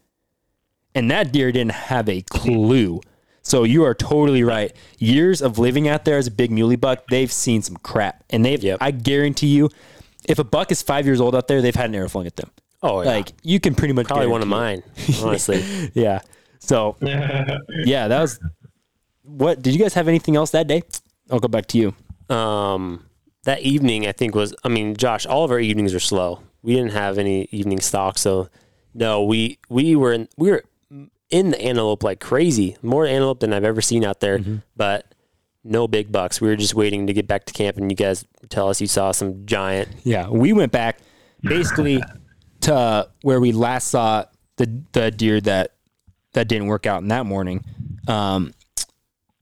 And that deer didn't have a clue. So you are totally right. Years of living out there as a big muley buck, they've seen some crap. And they've Yep. I guarantee you, if a buck is five years old out there, they've had an arrow flung at them. oh yeah, Like you can pretty much probably one of mine, *laughs* honestly. Yeah. So *laughs* yeah, that was what did you guys have anything else that day? I'll go back to you. um, that evening, I think was, I mean, Josh, all of our evenings are slow. We didn't have any evening stock. So no, we, we were in, we were in the antelope like crazy, more antelope than I've ever seen out there, but no big bucks. We were just waiting to get back to camp and you guys tell us you saw some giant. Yeah, we went back basically *laughs* to where we last saw the the deer that that didn't work out in that morning. Um,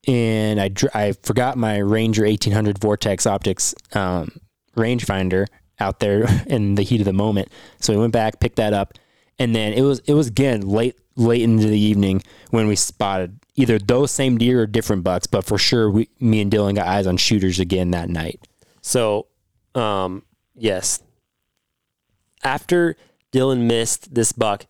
and I I forgot my Ranger 1800 Vortex Optics um, rangefinder out there *laughs* in the heat of the moment. So we went back, picked that up, and then it was it was again late late into the evening when we spotted either those same deer or different bucks, but for sure we me and Dylan got eyes on shooters again that night. So, um, yes, after Dylan missed this buck,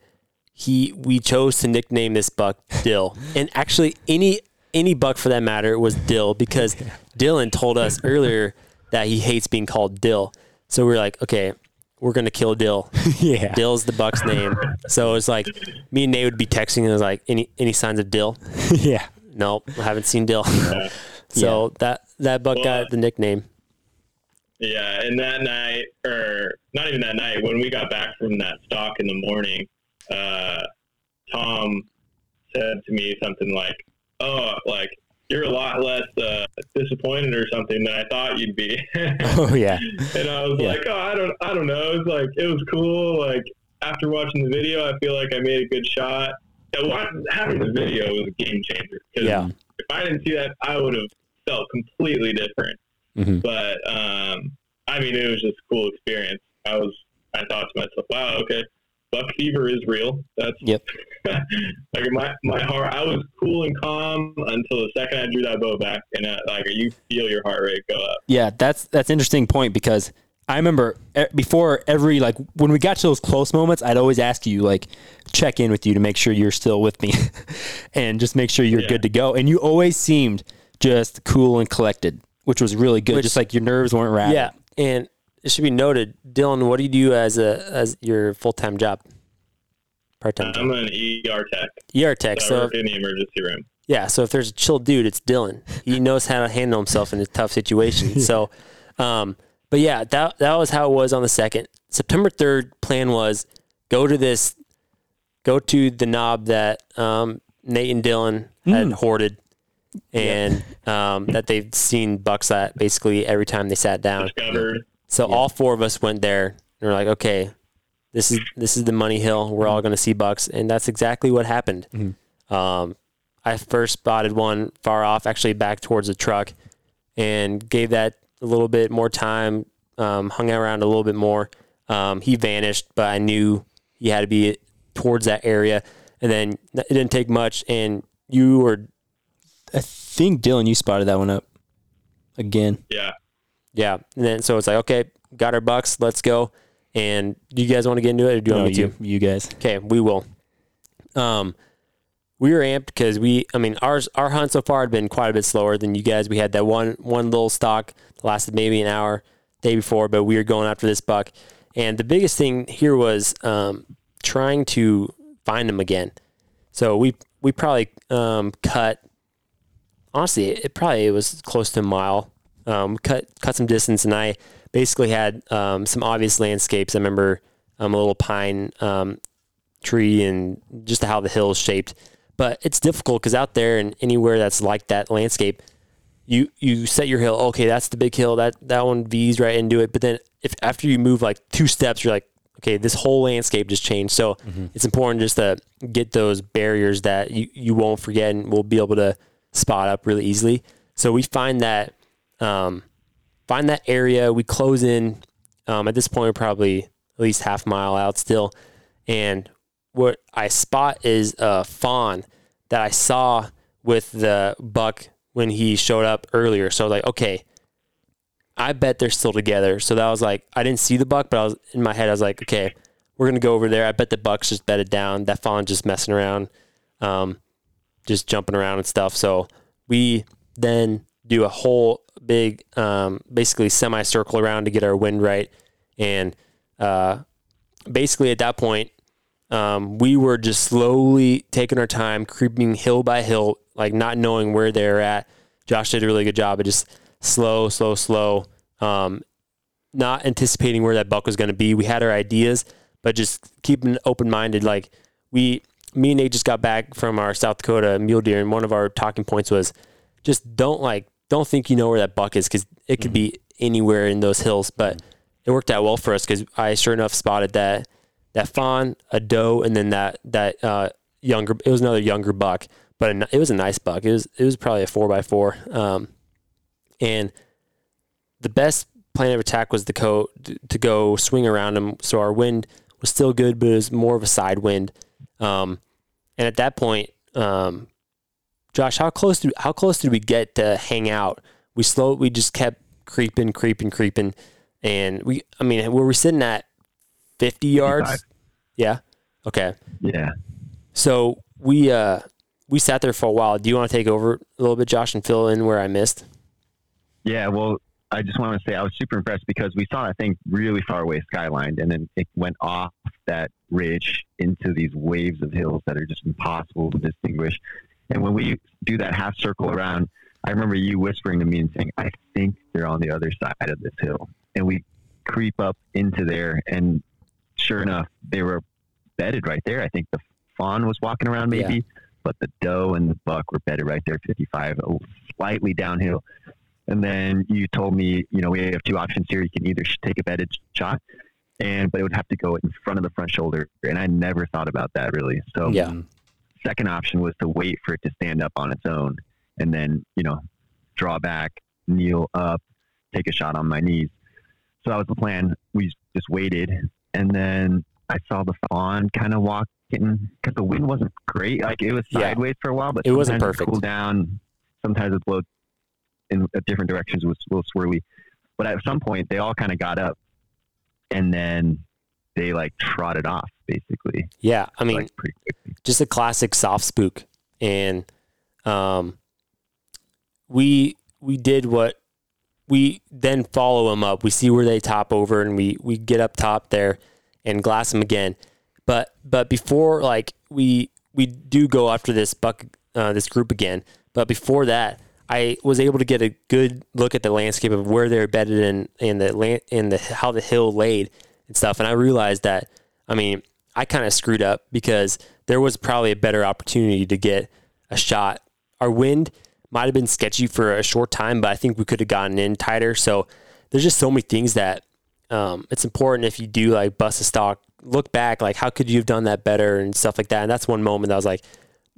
he we chose to nickname this buck Dill. *laughs* and actually any any buck for that matter was Dill because *laughs* Dylan told us earlier that he hates being called Dill. So we are like, okay, we're gonna kill Dill. *laughs* yeah. Dill's the buck's name. So it's like me and Nate would be texting and it was like, any any signs of Dill? *laughs* yeah. Nope, I haven't seen Dill. *laughs* so that that buck Well, got the nickname. Yeah, and that night, or not even that night, when we got back from that stock in the morning, uh, Tom said to me something like, "Oh, like you're a lot less uh, disappointed or something than I thought you'd be." *laughs* Oh yeah. and I was Yeah. like, "Oh, I don't, I don't know." It was like it was cool. Like after watching the video, I feel like I made a good shot. And having the video was a game changer. Yeah. If I didn't see that, I would have felt completely different. Mhm. But um, I mean, it was just a cool experience. I was, I thought to myself, "Wow, okay, buck fever is real." That's Yep. *laughs* like my my heart. I was cool and calm until the second I drew that bow back, and uh, like you feel your heart rate go up. Yeah, that's that's interesting point because I remember before every like when we got to those close moments, I'd always ask you like check in with you to make sure you're still with me *laughs* and just make sure you're Yeah. good to go. And you always seemed just cool and collected, which was really good. Which- just like your nerves weren't rattled. Yeah, and it should be noted, Dylan. What do you do as a as your full time job? Part time I'm job. an ER tech, ER tech. so I So work in the emergency room. yeah, so if there's a chill dude, it's Dylan. He *laughs* knows how to handle himself in a tough situation. So, um, but yeah, that that was how it was on the second. September third, plan was go to this, go to the knob that um, Nate and Dylan had Mm. hoarded, and um, that they've seen bucks at basically every time they sat down. Discovered. So all four of us went there and we're like, okay, this is this is the money hill. We're all going to see bucks, and that's exactly what happened. Um, I first spotted one far off, actually back towards the truck, and gave that a little bit more time. Um, hung around a little bit more. Um, he vanished, but I knew he had to be towards that area. And then it didn't take much, and you were I think Dylan, you spotted that one up again. Yeah. Yeah. And then so it's like, okay, got our bucks, let's go. And do you guys want to get into it or do you No, want me you, to? you guys. Okay, we will. Um we were amped because we I mean ours our hunt so far had been quite a bit slower than you guys. We had that one one little stock that lasted maybe an hour day before, but we were going after this buck. And the biggest thing here was um trying to find him again. So we we probably um cut honestly, it probably was close to a mile. Um, cut cut some distance, and I basically had um, some obvious landscapes. I remember um, a little pine um, tree and just how the hill is shaped. But it's difficult because out there and anywhere that's like that landscape, you you set your hill. Okay, that's the big hill. That that one V's right into it. But then if after you move like two steps, you're like, okay, this whole landscape just changed. So it's important just to get those barriers that you, you won't forget and we'll be able to spot up really easily. So we find that um, find that area. We close in. Um, at this point, we're probably at least half mile out still, and what I spot is a fawn that I saw with the buck when he showed up earlier. So like, okay, I bet they're still together. So that was like, I didn't see the buck, but I was in my head, I was like, okay, we're gonna go over there. I bet the buck's just bedded down. That fawn's just messing around, um, just jumping around and stuff. So we then do a whole big, um, basically semicircle around to get our wind right, and uh, basically at that point, um, we were just slowly taking our time, creeping hill by hill, like not knowing where they're at. Josh did a really good job of just slow, slow, slow, um, not anticipating where that buck was going to be. We had our ideas, but just keeping open minded. Like we, me and Nate just got back from our South Dakota mule deer, and one of our talking points was just don't like, don't think you know where that buck is because it could be anywhere in those hills. But it worked out well for us because I sure enough spotted that that fawn, a doe, and then that that uh, younger. It was another younger buck, but a it was a nice buck. It was it was probably a four by four. Um, and the best plan of attack was to go to go swing around him. So our wind was still good, but it was more of a side wind. Um, and at that point, um, Josh, how close did how close did we get to hang out? We slow. We just kept creeping, creeping, creeping, and we. I mean, were we sitting at 50 yards. 55. Yeah. Okay. Yeah. So we uh we sat there for a while. Do you want to take over a little bit, Josh, and fill in where I missed? Yeah, well, I just want to say I was super impressed because we saw that thing really far away skylined, and then it went off that ridge into these waves of hills that are just impossible to distinguish. And when we do that half circle around, I remember you whispering to me and saying, "I think they're on the other side of this hill." And we creep up into there, and sure enough, they were bedded right there. I think the fawn was walking around maybe, but the doe and the buck were bedded right there, 55, slightly downhill. And then you told me, you know, we have two options here. You can either take a bedded shot, and but it would have to go in front of the front shoulder. And I never thought about that really. So Yeah. Second option was to wait for it to stand up on its own, and then you know, draw back, kneel up, take a shot on my knees. So that was the plan. We just waited, and then I saw the fawn kind of walking because the wind wasn't great. Like it was Yeah. sideways for a while, but It wasn't perfect. Cool down. Sometimes it blowed in different directions. It was a little swirly. But at some point, they all kind of got up, and then they like trotted off, basically. Yeah. I mean, like just a classic soft spook. And um, we we did what we then follow them up. We see where they top over, and we we get up top there and glass them again. But but before like we we do go after this buck uh, this group again. But before that, I was able to get a good look at the landscape of where they're bedded in in the land in the how the hill laid and stuff. And I realized that I mean I kind of screwed up because there was probably a better opportunity to get a shot. Our wind might have been sketchy for a short time, but I think we could have gotten in tighter. So there's just so many things that um, it's important if you do like bust a stock, look back, like how could you have done that better and stuff like that. And that's one moment that I was like,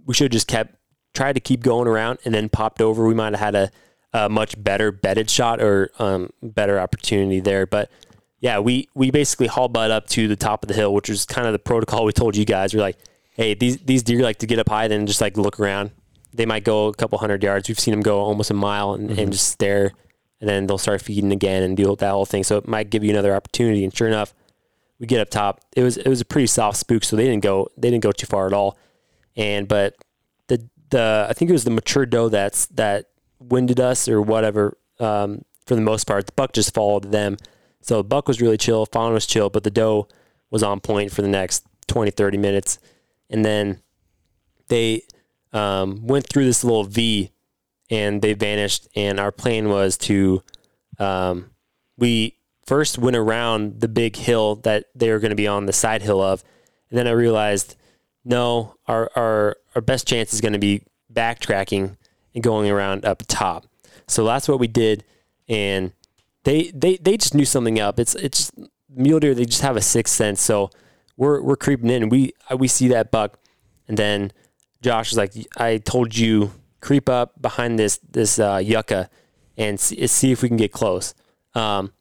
we should have just kept tried to keep going around and then popped over. We might have had a, a much better bedded shot or um, better opportunity there. But yeah, we we basically haul butt up to the top of the hill, which is kind of the protocol we told you guys. We're like, hey, these these deer like to get up high, then just like look around. They might go a couple hundred yards. We've seen them go almost a mile and, and just stare, and then they'll start feeding again and do that whole thing. So it might give you another opportunity. And sure enough, we get up top. It was it was a pretty soft spook, so they didn't go they didn't go too far at all. And but the the I think it was the mature doe that's that winded us or whatever. Um, for the most part, the buck just followed them. So buck was really chill, fawn was chill, but the doe was on point for the next 20, 30 minutes. And then they um, went through this little V and they vanished. And our plan was to, um, we first went around the big hill that they were going to be on the side hill of. And then I realized, no, our, our, our best chance is going to be backtracking and going around up top. So that's what we did. And they, they, they just knew something up. It's, it's mule deer. They just have a sixth sense. So we're, we're creeping in and we, we see that buck. And then Josh is like, I told you creep up behind this, this, uh, yucca and see, see if we can get close. Um,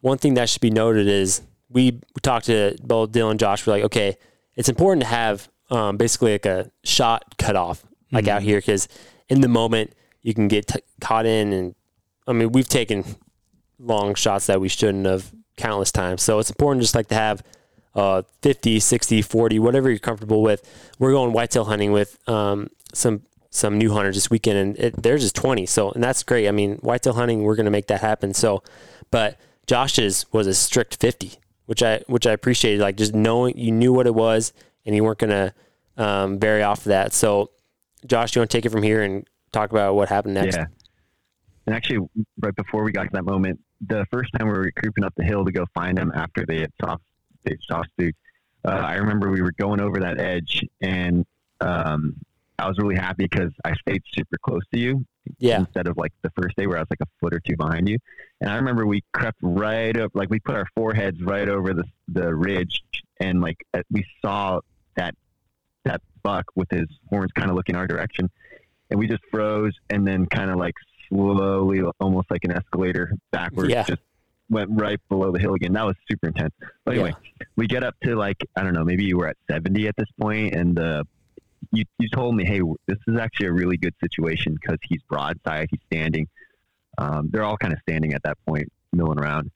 one thing that should be noted is we, we talked to both Dylan and Josh. We're like, okay, it's important to have um, basically like a shot cut off, like out here, because in the moment you can get t- caught in. And I mean, we've taken long shots that we shouldn't have countless times. So it's important just like to have uh, 50, 60, 40, whatever you're comfortable with. We're going whitetail hunting with um, some some new hunters this weekend, and it, theirs is 20. So, and that's great. I mean, whitetail hunting, we're going to make that happen. So, but Josh's was a strict 50, which I which I appreciated. Like just knowing you knew what it was, and you weren't going to um, vary off of that. So, Josh, you want to take it from here and talk about what happened next? Yeah. And actually, right before we got to that moment, the first time we were creeping up the hill to go find them after they had soft, they soft spooked, uh, I remember we were going over that edge, and um, I was really happy because I stayed super close to you Yeah. instead of like the first day where I was like a foot or two behind you. And I remember we crept right up, like we put our foreheads right over the the ridge, and like uh, we saw that that buck with his horns kind of looking our direction, and we just froze, and then kind of like slowly, almost like an escalator backwards, Yeah. just went right below the hill again. That was super intense. But anyway, we get up to like I don't know, maybe you were at seventy at this point, and uh, you you told me, hey, this is actually a really good situation because he's broadside, he's standing. Um, they're all kind of standing at that point, milling around.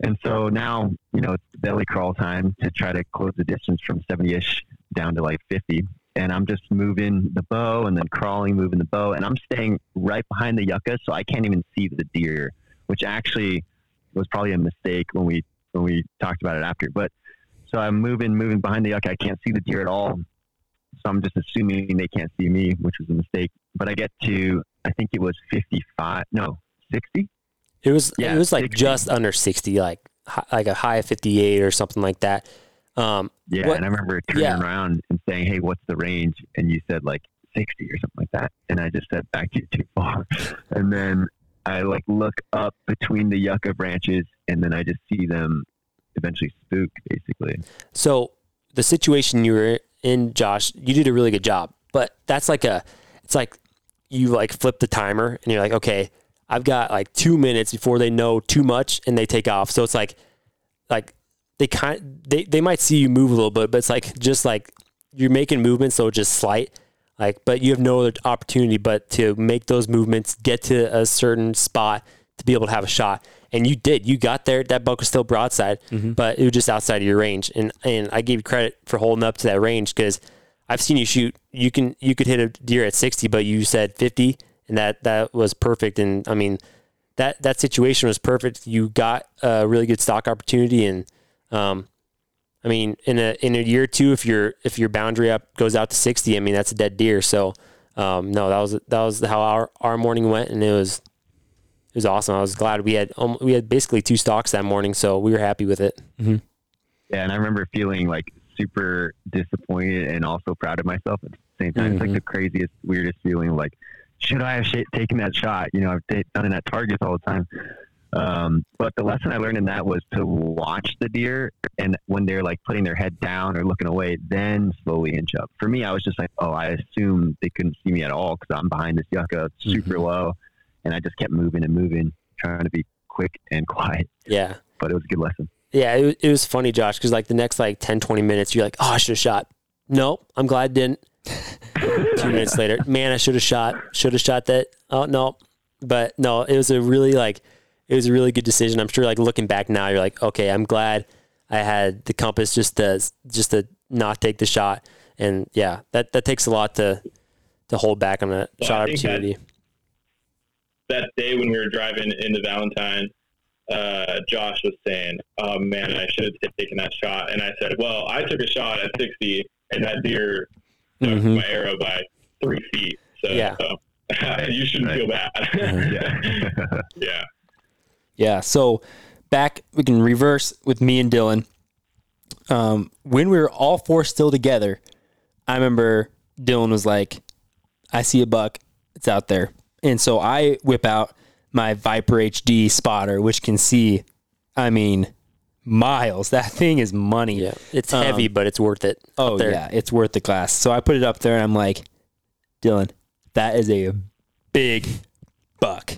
And so now, you know, it's belly crawl time to try to close the distance from 70 ish down to like 50. And I'm just moving the bow and then crawling, moving the bow. And I'm staying right behind the yucca so I can't even see the deer, which actually was probably a mistake when we when we talked about it after. But so I'm moving, moving behind the yucca. I can't see the deer at all. So I'm just assuming they can't see me, which was a mistake. But I get to, I think it was 55, no, 60. It was Yeah, it was like 60. just under sixty, like like a high of fifty eight or something like that. Um, Yeah, What- and I remember turning yeah. around and saying, "Hey, what's the range?" And you said like sixty or something like that, and I just said, "Back you too far." *laughs* And then I like look up between the yucca branches, and then I just see them eventually spook, basically. So the situation you were in, Josh, you did a really good job. But that's like a, it's like you like flip the timer and you're like, okay, I've got like two minutes before they know too much and they take off. So it's like, like they kind, they they might see you move a little bit, but it's like just like you're making movements, so just slight. Like, but you have no other opportunity but to make those movements, get to a certain spot to be able to have a shot. And you did. You got there. That buck was still broadside, mm-hmm. but it was just outside of your range. And and I give you credit for holding up to that range because I've seen you shoot. You can you could hit a deer at sixty, but you said fifty, and that that was perfect. And I mean, that that situation was perfect. You got a really good stock opportunity, and um, I mean, in a in a year or two, if your if your boundary up goes out to sixty, I mean that's a dead deer. So um, no, that was that was how our our morning went, and it was it was awesome. I was glad we had um, we had basically two stocks that morning, so we were happy with it. Yeah, and I remember feeling like super disappointed and also proud of myself at the same time. It's like the craziest, weirdest feeling. Like, should I have sh- taken that shot? You know, I've t- done it at targets all the time. Um, but the lesson I learned in that was to watch the deer, and when they're like putting their head down or looking away, then slowly inch up. For me, I was just like, oh, I assumed they couldn't see me at all because I'm behind this yucca, it's super low, and I just kept moving and moving, trying to be quick and *laughs* quiet. Yeah, But it was a good lesson. yeah, it, was- it was funny, Josh, because like the next like 10, 20 minutes, you're like, oh, I should have shot. No, I'm glad I didn't. *laughs* Two minutes later, man, I should have shot. Should have shot that. Oh no, but no, it was a really like it was a really good decision. I'm sure like looking back now, you're like, okay, I'm glad I had the compass just to just to not take the shot. And yeah, that that takes a lot to to hold back on a Well, shot I think that- opportunity. that day when we were driving into Valentine, uh, Josh was saying, "Oh man, I should have taken that shot." And I said, "Well, I took a shot at 60, and that deer took Mhm. my arrow by three feet. So, Yeah. so *laughs* you shouldn't feel bad." *laughs* Yeah. *laughs* yeah. Yeah. So back, we can reverse with me and Dylan. Um, when we were all four still together, I remember Dylan was like, I see a buck. It's out there. And so I whip out my Viper HD spotter, which can see, I mean, miles. *laughs* That thing is money. Yeah, it's Um, heavy, but it's worth it. Oh there. yeah, it's worth the glass. So I put it up there and I'm like, Dylan, that is a big buck.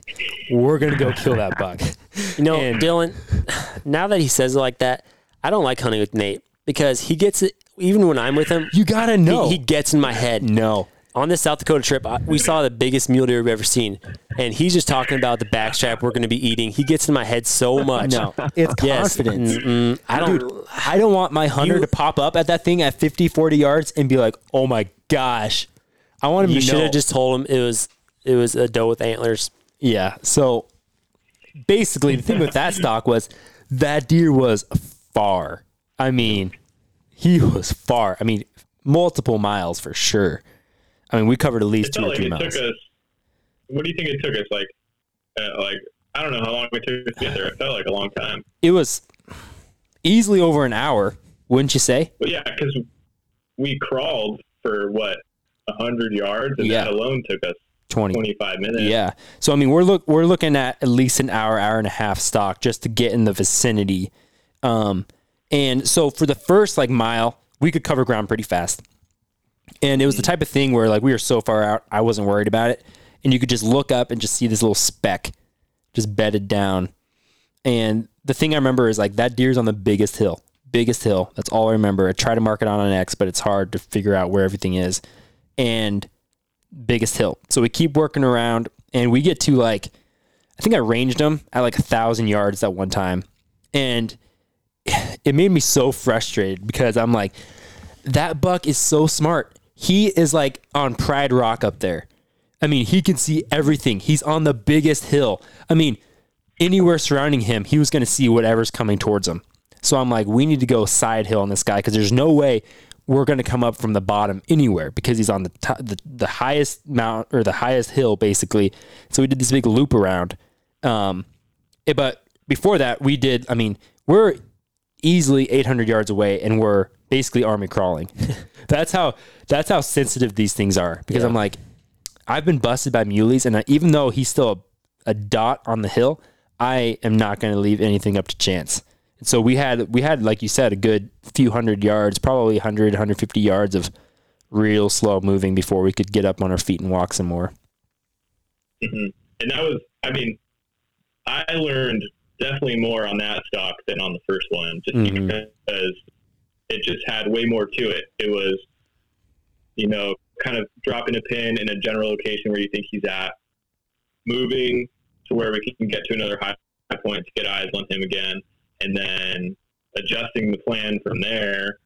We're gonna go kill that buck. You know, And- Dylan, *sighs* now that he says it like that, I don't like hunting with Nate because he gets it, even when I'm with him, You gotta know. he gets in my head. no. On this South Dakota trip, I- we saw the biggest mule deer we've ever seen. And he's just talking about the backstrap we're going to be eating. He gets in my head so much. No, it's Yes. confidence. Mm-mm. I don't. Dude, I don't want my hunter You- to pop up at that thing at 50, 40 yards and be like, oh my gosh. I want him you to should have just told him it was it was a doe with antlers. Yeah. So basically, the thing with that stock was that deer was far. I mean, he was far. I mean, multiple miles for sure. I mean, we covered at least two or like three it miles. took us. What do you think it took us? Like, uh, like I don't know how long it took us to get there. It felt like a long time. It was easily over an hour, wouldn't you say? But yeah, because we crawled for what a hundred yards, and Yeah. that alone took us 20. 25 minutes. Yeah. So I mean, we're look we're looking at at least an hour, hour and a half stock just to get in the vicinity. Um, and so for the first like mile, we could cover ground pretty fast. And it was the type of thing where like we were so far out, I wasn't worried about it. And you could just look up and just see this little speck just bedded down. And the thing I remember is like that deer's on the biggest hill. Biggest hill. That's all I remember. I try to mark it on onX, but it's hard to figure out where everything is. And biggest hill. So we keep working around and we get to like I think I ranged him at like a thousand yards that one time. and it made me so frustrated because I'm like, that buck is so smart. He is like on Pride Rock up there. I mean, he can see everything. He's on the biggest hill. I mean, anywhere surrounding him, he was going to see whatever's coming towards him. So I'm like, we need to go side hill on this guy because there's no way we're going to come up from the bottom anywhere because he's on the, top, the the highest mount or the highest hill basically. So we did this big loop around. Um, it- but before that, we did. I mean, we're easily 800 yards away, and we're basically army crawling. *laughs* that's how that's how sensitive these things are. Because I'm like, I've been busted by muleys, and I, even though he's still a, a dot on the hill, I am not going to leave anything up to chance. And so we had we had like you said a good few hundred yards, probably 100 150 yards of real slow moving before we could get up on our feet and walk some more. hmm And that was, I mean, I learned definitely more on that stalk than on the first one, just Mhm. because it just had way more to it. It was, you know, kind of dropping a pin in a general location where you think he's at, moving to where we can get to another high point to get eyes on him again, and then adjusting the plan from there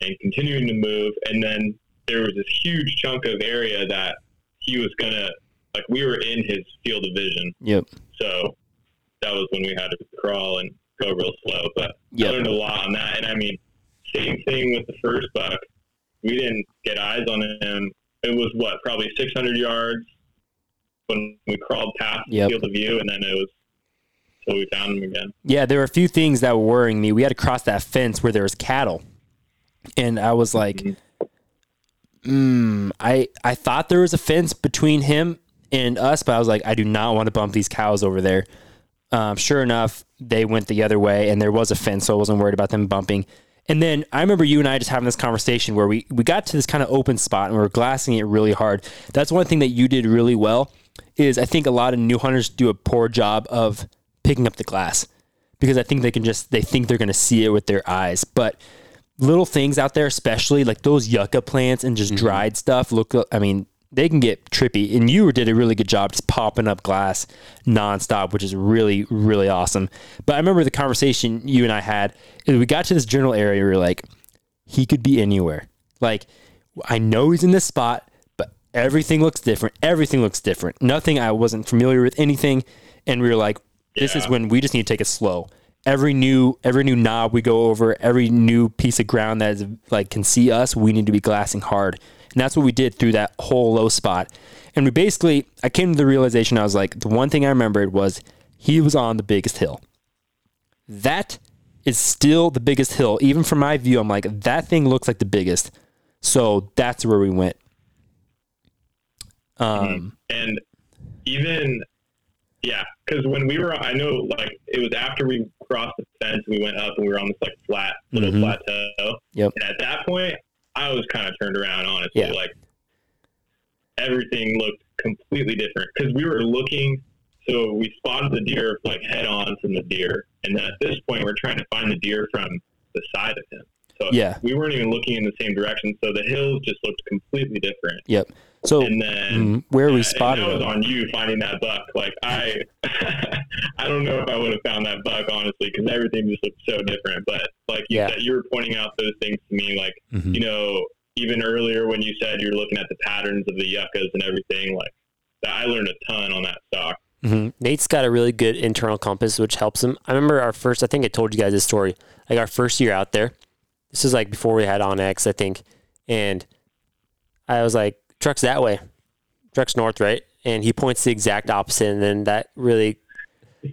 and continuing to move. And then there was this huge chunk of area that he was gonna like we were in his field of vision. Yep. So that was when we had to crawl and go real slow. But I learned a lot on that. And I mean, same thing with the first buck. We didn't get eyes on him. It was what, probably 600 yards when we crawled past Yep. the field of view, and then it was till we found him again. Yeah, there were a few things that were worrying me. We had to cross that fence where there was cattle, and I was like, mm, I I thought there was a fence between him and us, but I was like, I do not want to bump these cows over there. Um, sure enough, they went the other way, and there was a fence, so I wasn't worried about them bumping. And then I remember you and I just having this conversation where we we got to this kind of open spot and we were glassing it really hard. That's one thing that you did really well. Is I think a lot of new hunters do a poor job of picking up the glass because I think they can just they think they're going to see it with their eyes, but little things out there, especially like those yucca plants and just mm-hmm. dried stuff, look. I mean, they can get trippy. And you did a really good job just popping up glass nonstop, which is really really awesome. But I remember the conversation you and I had. We got to this general area. We were like, he could be anywhere. Like, I know he's in this spot, but everything looks different. Everything looks different. Nothing. I wasn't familiar with anything, and we were like, this is when we just need to take it slow. Every new every new knob we go over, every new piece of ground that is like can see us, we need to be glassing hard. And that's what we did through that whole low spot. And we basically I came to the realization I was like, the one thing I remembered was he was on the biggest hill. That is still the biggest hill. Even from my view, I'm like, that thing looks like the biggest. So that's where we went. Um, And even, yeah, because when we were, I know like it was after we crossed the fence, we went up and we were on this like flat little Mhm. plateau. Yep. And at that point, I was kind of turned around, honestly. Yeah. Like everything looked completely different because we were looking. So we spotted the deer like head on from the deer, and then at this point, we're trying to find the deer from the side of him. So Yeah. we weren't even looking in the same direction. So the hills just looked completely different. yep. So And then mm, where we spotted that was on you finding that buck. Like I, *laughs* I don't know if I would have found that buck honestly because everything just looked so different. But like you Yeah. said, you were pointing out those things to me. Like Mhm. you know, even earlier when you said you're looking at the patterns of the yuccas and everything, like I learned a ton on that stalk. Mhm. Nate's got a really good internal compass, which helps him. I remember our first, I think I told you guys this story, like our first year out there. This is like before we had onX, I think. And I was like, truck's that way. Truck's north, right? And he points the exact opposite. And then that really,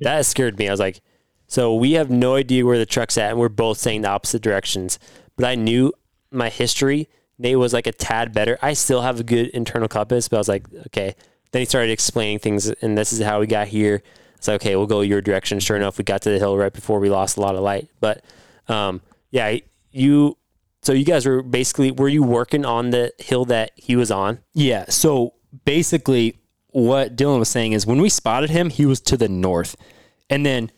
that scared me. I was like, so we have no idea where the truck's at. And we're both saying the opposite directions. But I knew my history. Nate was like a tad better. I still have a good internal compass, but I was like, okay. Then he started explaining things, and this is how we got here. It's like, okay, we'll go your direction. Sure enough, we got to the hill right before we lost a lot of light. But um, yeah, you. So you guys were basically were you working on the hill that he was on? Yeah. So basically, what Dylan was saying is when we spotted him, he was to the north. And then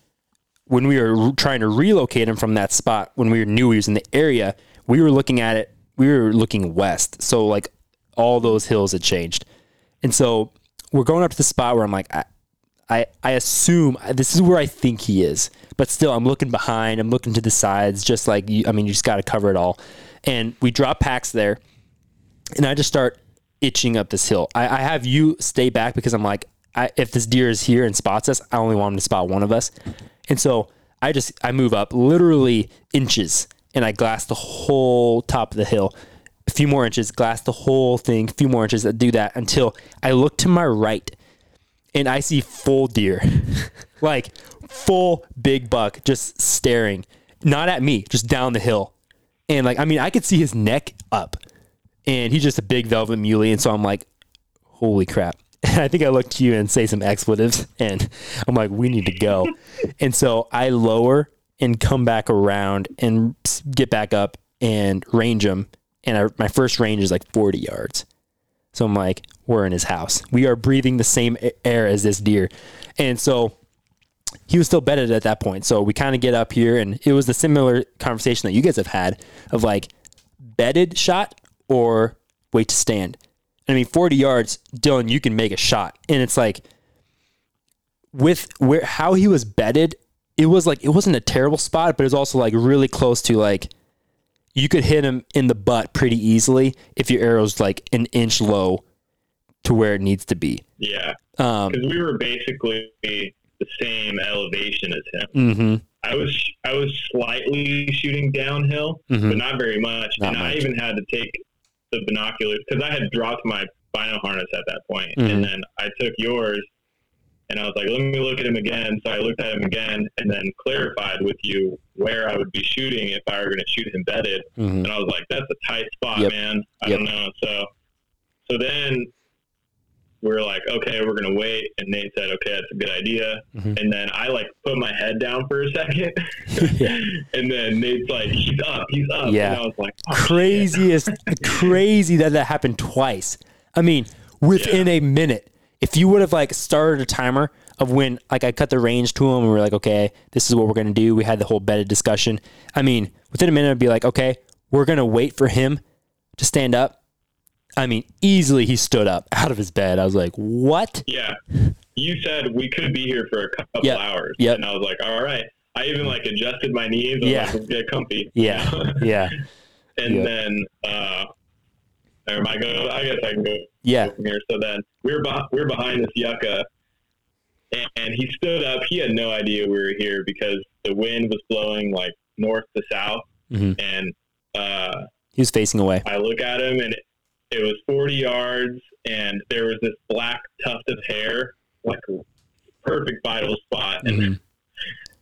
when we were trying to relocate him from that spot, when we knew he was in the area, we were looking at it, we were looking west. So, like, all those hills had changed. And so we're going up to the spot where I'm like, I, I I assume this is where I think he is, but still I'm looking behind, I'm looking to the sides, just like you, I mean, you just got to cover it all. And we drop packs there, and I just start itching up this hill. I, I have you stay back because I'm like, I, if this deer is here and spots us, I only want him to spot one of us, and so I just I move up literally inches, and I glass the whole top of the hill a few more inches, glass the whole thing, a few more inches, do that until I look to my right and I see full deer, *laughs* like full big buck just staring, not at me, just down the hill. And like, I mean, I could see his neck up and he's just a big velvet muley. And so I'm like, holy crap. And *laughs* I think I look to you and say some expletives and I'm like, we need to go. *laughs* and so I lower and come back around and get back up and range him and I, my first range is like 40 yards. So I'm like, we're in his house. We are breathing the same air as this deer. And so he was still bedded at that point. So we kind of get up here, and it was the similar conversation that you guys have had of like bedded shot or wait to stand. I mean, 40 yards, Dylan, you can make a shot. And it's like, with where how he was bedded, it was like, it wasn't a terrible spot, but it was also like really close to like, you could hit him in the butt pretty easily if your arrow's like an inch low to where it needs to be. Yeah. Because um, we were basically the same elevation as him. Mm-hmm. I was I was slightly shooting downhill, mm-hmm. but not very much. Not and much. I even had to take the binoculars because I had dropped my bino harness at that point, mm-hmm. and then I took yours and I was like, let me look at him again. So I looked at him again and then clarified with you where I would be shooting if I were going to shoot him bedded. Mm-hmm. And I was like, that's a tight spot, yep. man. I yep. don't know. So, so then we were like, okay, we're going to wait. And Nate said, okay, that's a good idea. Mm-hmm. And then I like put my head down for a second. *laughs* and then Nate's like, he's up, he's up. Yeah. And I was like, oh, craziest, *laughs* crazy that that happened twice. I mean, within yeah. a minute if you would have like started a timer of when like I cut the range to him and we are like, okay, this is what we're gonna do. We had the whole bedded discussion. I mean, within a minute, I'd be like, okay, we're gonna wait for him to stand up. I mean, easily he stood up *laughs* out of his bed. I was like, what? Yeah. You said we could be here for a couple yep. hours. Yeah. And I was like, all right. I even like adjusted my knees. yeah. Like, get comfy. Yeah. *laughs* yeah. and yep. then, uh, am I go? I guess I can go. Yeah. From here. So then we're behind, we were behind this yucca, and, and he stood up. He had no idea we were here because the wind was blowing like north to south, mm-hmm. and uh, he was facing away. I look at him, and it, was forty yards, and there was this black tuft of hair, like a perfect vital spot, and mm-hmm.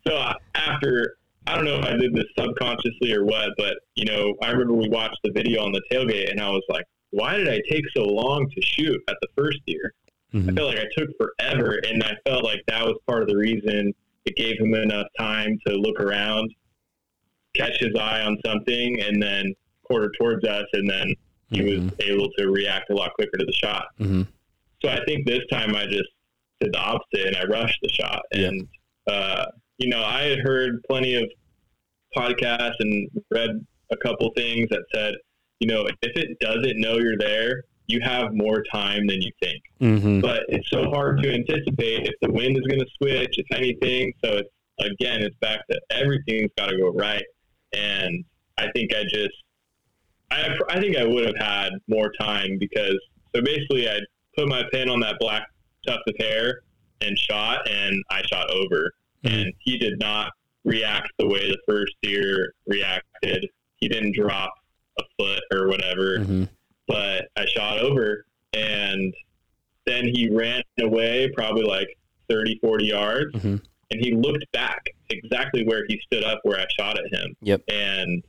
so after I don't know if I did this subconsciously or what, but you know, I remember we watched the video on the tailgate, and I was like, "Why did I take so long to shoot at the first deer?" Mm-hmm. I felt like I took forever, and I felt like that was part of the reason it gave him enough time to look around, catch his eye on something, and then quarter towards us, and then he mm-hmm. was able to react a lot quicker to the shot. Mm-hmm. So I think this time I just did the opposite, and I rushed the shot, and. Yeah. Uh, you know, I had heard plenty of podcasts and read a couple things that said, you know, if it doesn't know you're there, you have more time than you think. Mm-hmm. But it's so hard to anticipate if the wind is going to switch, if anything. So it's again, it's back to everything's got to go right. And I think I just, I, I think I would have had more time because so basically I put my pin on that black tuft of hair and shot, and I shot over mm-hmm. and he did not react the way the first deer reacted. He didn't drop a foot or whatever, mm-hmm. but I shot over and then he ran away probably like 30, 40 yards. Mm-hmm. And he looked back exactly where he stood up where I shot at him. Yep. And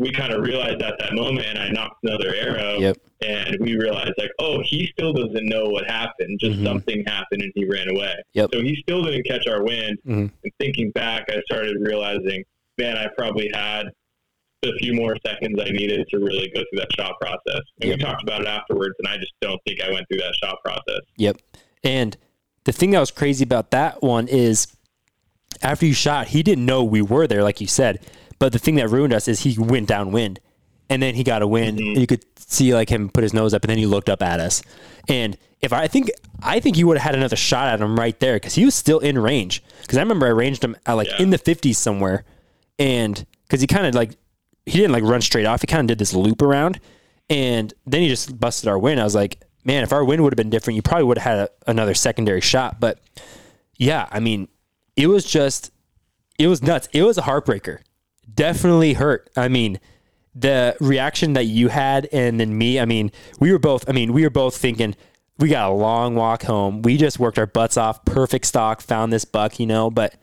we kind of realized at that moment, and I nocked another arrow. Yep. And we realized, like, oh, he still doesn't know what happened. Just mm-hmm. something happened, and he ran away. Yep. So he still didn't catch our wind. Mm-hmm. And thinking back, I started realizing, man, I probably had a few more seconds I needed to really go through that shot process. And yep. we talked about it afterwards, and I just don't think I went through that shot process. Yep. And the thing that was crazy about that one is after you shot, he didn't know we were there, like you said. But the thing that ruined us is he went downwind. and then he got a win. Mm-hmm. You could see like him put his nose up, and then he looked up at us. And if I, I think I think you would have had another shot at him right there because he was still in range. Because I remember I ranged him at like Yeah. in the fifties somewhere, and because he kind of like he didn't like run straight off. He kind of did this loop around, and then he just busted our win. I was like, man, if our win would have been different, you probably would have had a, another secondary shot. But yeah, I mean, it was just it was nuts. It was a heartbreaker. Definitely hurt. I mean, the reaction that you had and then me, I mean, we were both I mean, we were both thinking we got a long walk home. We just worked our butts off, perfect stalk, found this buck, you know, but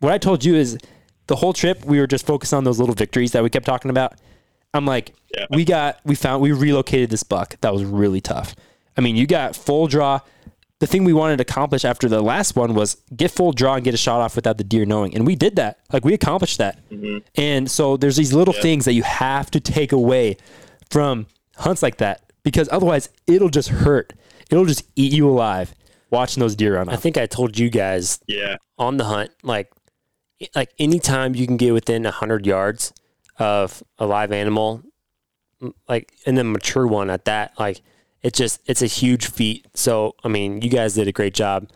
what I told you is the whole trip we were just focused on those little victories that we kept talking about. I'm like, Yeah. we got, we found, we relocated this buck. That was really tough. I mean, you got full draw. The thing we wanted to accomplish after the last one was get full draw and get a shot off without the deer knowing. And we did that. Like we accomplished that. Mm-hmm. And so there's these little things that you have to take away from hunts like that because otherwise it'll just hurt. It'll just eat you alive watching those deer run I think I told you guys Yeah. on the hunt, like like anytime you can get within hundred yards of a live animal, like and then mature one at that, like it just it's a huge feat. So I mean, you guys did a great job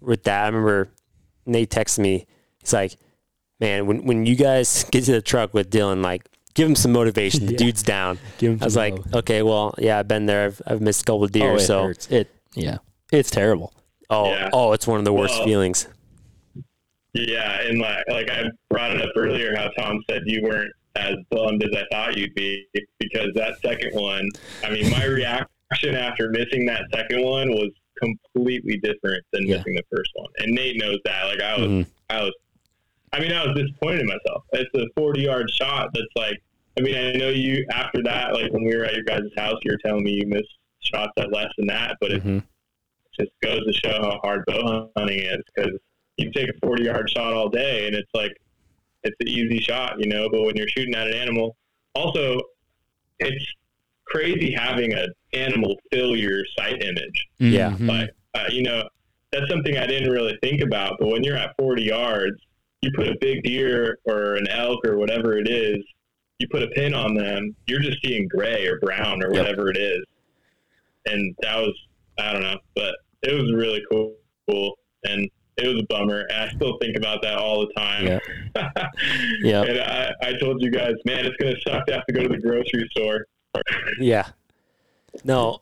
with that. I remember Nate texted me. He's like, "Man, when when you guys *laughs* get to the truck with Dylan, like." Give him some motivation. The *laughs* Yeah. dude's down. Give him I was some like, love. okay, well, yeah, I've been there. I've, I've missed a couple of deer. oh, it so, hurts. It yeah, it's terrible. oh, Yeah. oh, it's one of the worst Well, feelings. Yeah, and like like I brought it up earlier, how Tom said you weren't as bummed as I thought you'd be because that second one. I mean, my reaction after missing that second one was completely different than Yeah. missing the first one, and Nate knows that. Like I was, Mhm. I was, I mean, I was disappointed in myself. It's a forty-yard shot. That's like, I mean, I know you after that, like when we were at your guys' house, you were telling me you missed shots at less than that, but it Mhm. just goes to show how hard bow hunting is because you take a 40 yard shot all day and it's like it's an easy shot you know but when you're shooting at an animal also it's crazy having an animal fill your sight image Yeah. Mhm. like uh, you know that's something i didn't really think about but when you're at 40 yards you put a big deer or an elk or whatever it is you put a pin on them you're just seeing gray or brown or Yep. whatever it is and that was i don't know but it was really cool cool and it was a bummer and i still think about that all the time Yeah. *laughs* Yeah. and I, I told you guys man it's gonna suck to have to go to the grocery store Yeah. No,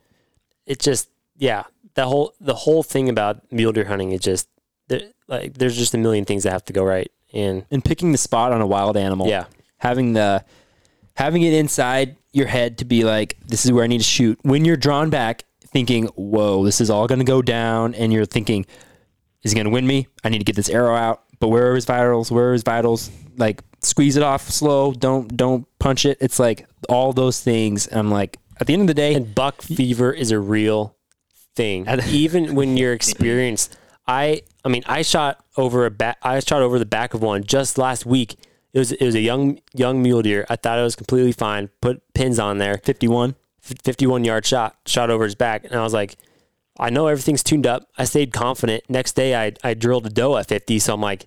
it just yeah. The whole the whole thing about mule deer hunting is just there, like there's just a million things that have to go right, and and picking the spot on a wild animal. yeah, having the having it inside your head to be like, this is where I need to shoot. When you're drawn back, thinking, whoa, this is all going to go down, and you're thinking, is he going to win me? I need to get this arrow out. But where are his vitals? Where are his vitals? Like squeeze it off slow. Don't don't punch it. It's like all those things. And I'm like, at the end of the day, and buck fever is a real thing. Even when you're experienced, I I mean I shot over a back. I shot over the back of one just last week. It was it was a young young mule deer. I thought it was completely fine. Put pins on there. 51. 51 yard shot, shot over his back. And I was like, I know everything's tuned up. I stayed confident. Next day, I, I drilled a doe at 50. So I'm like,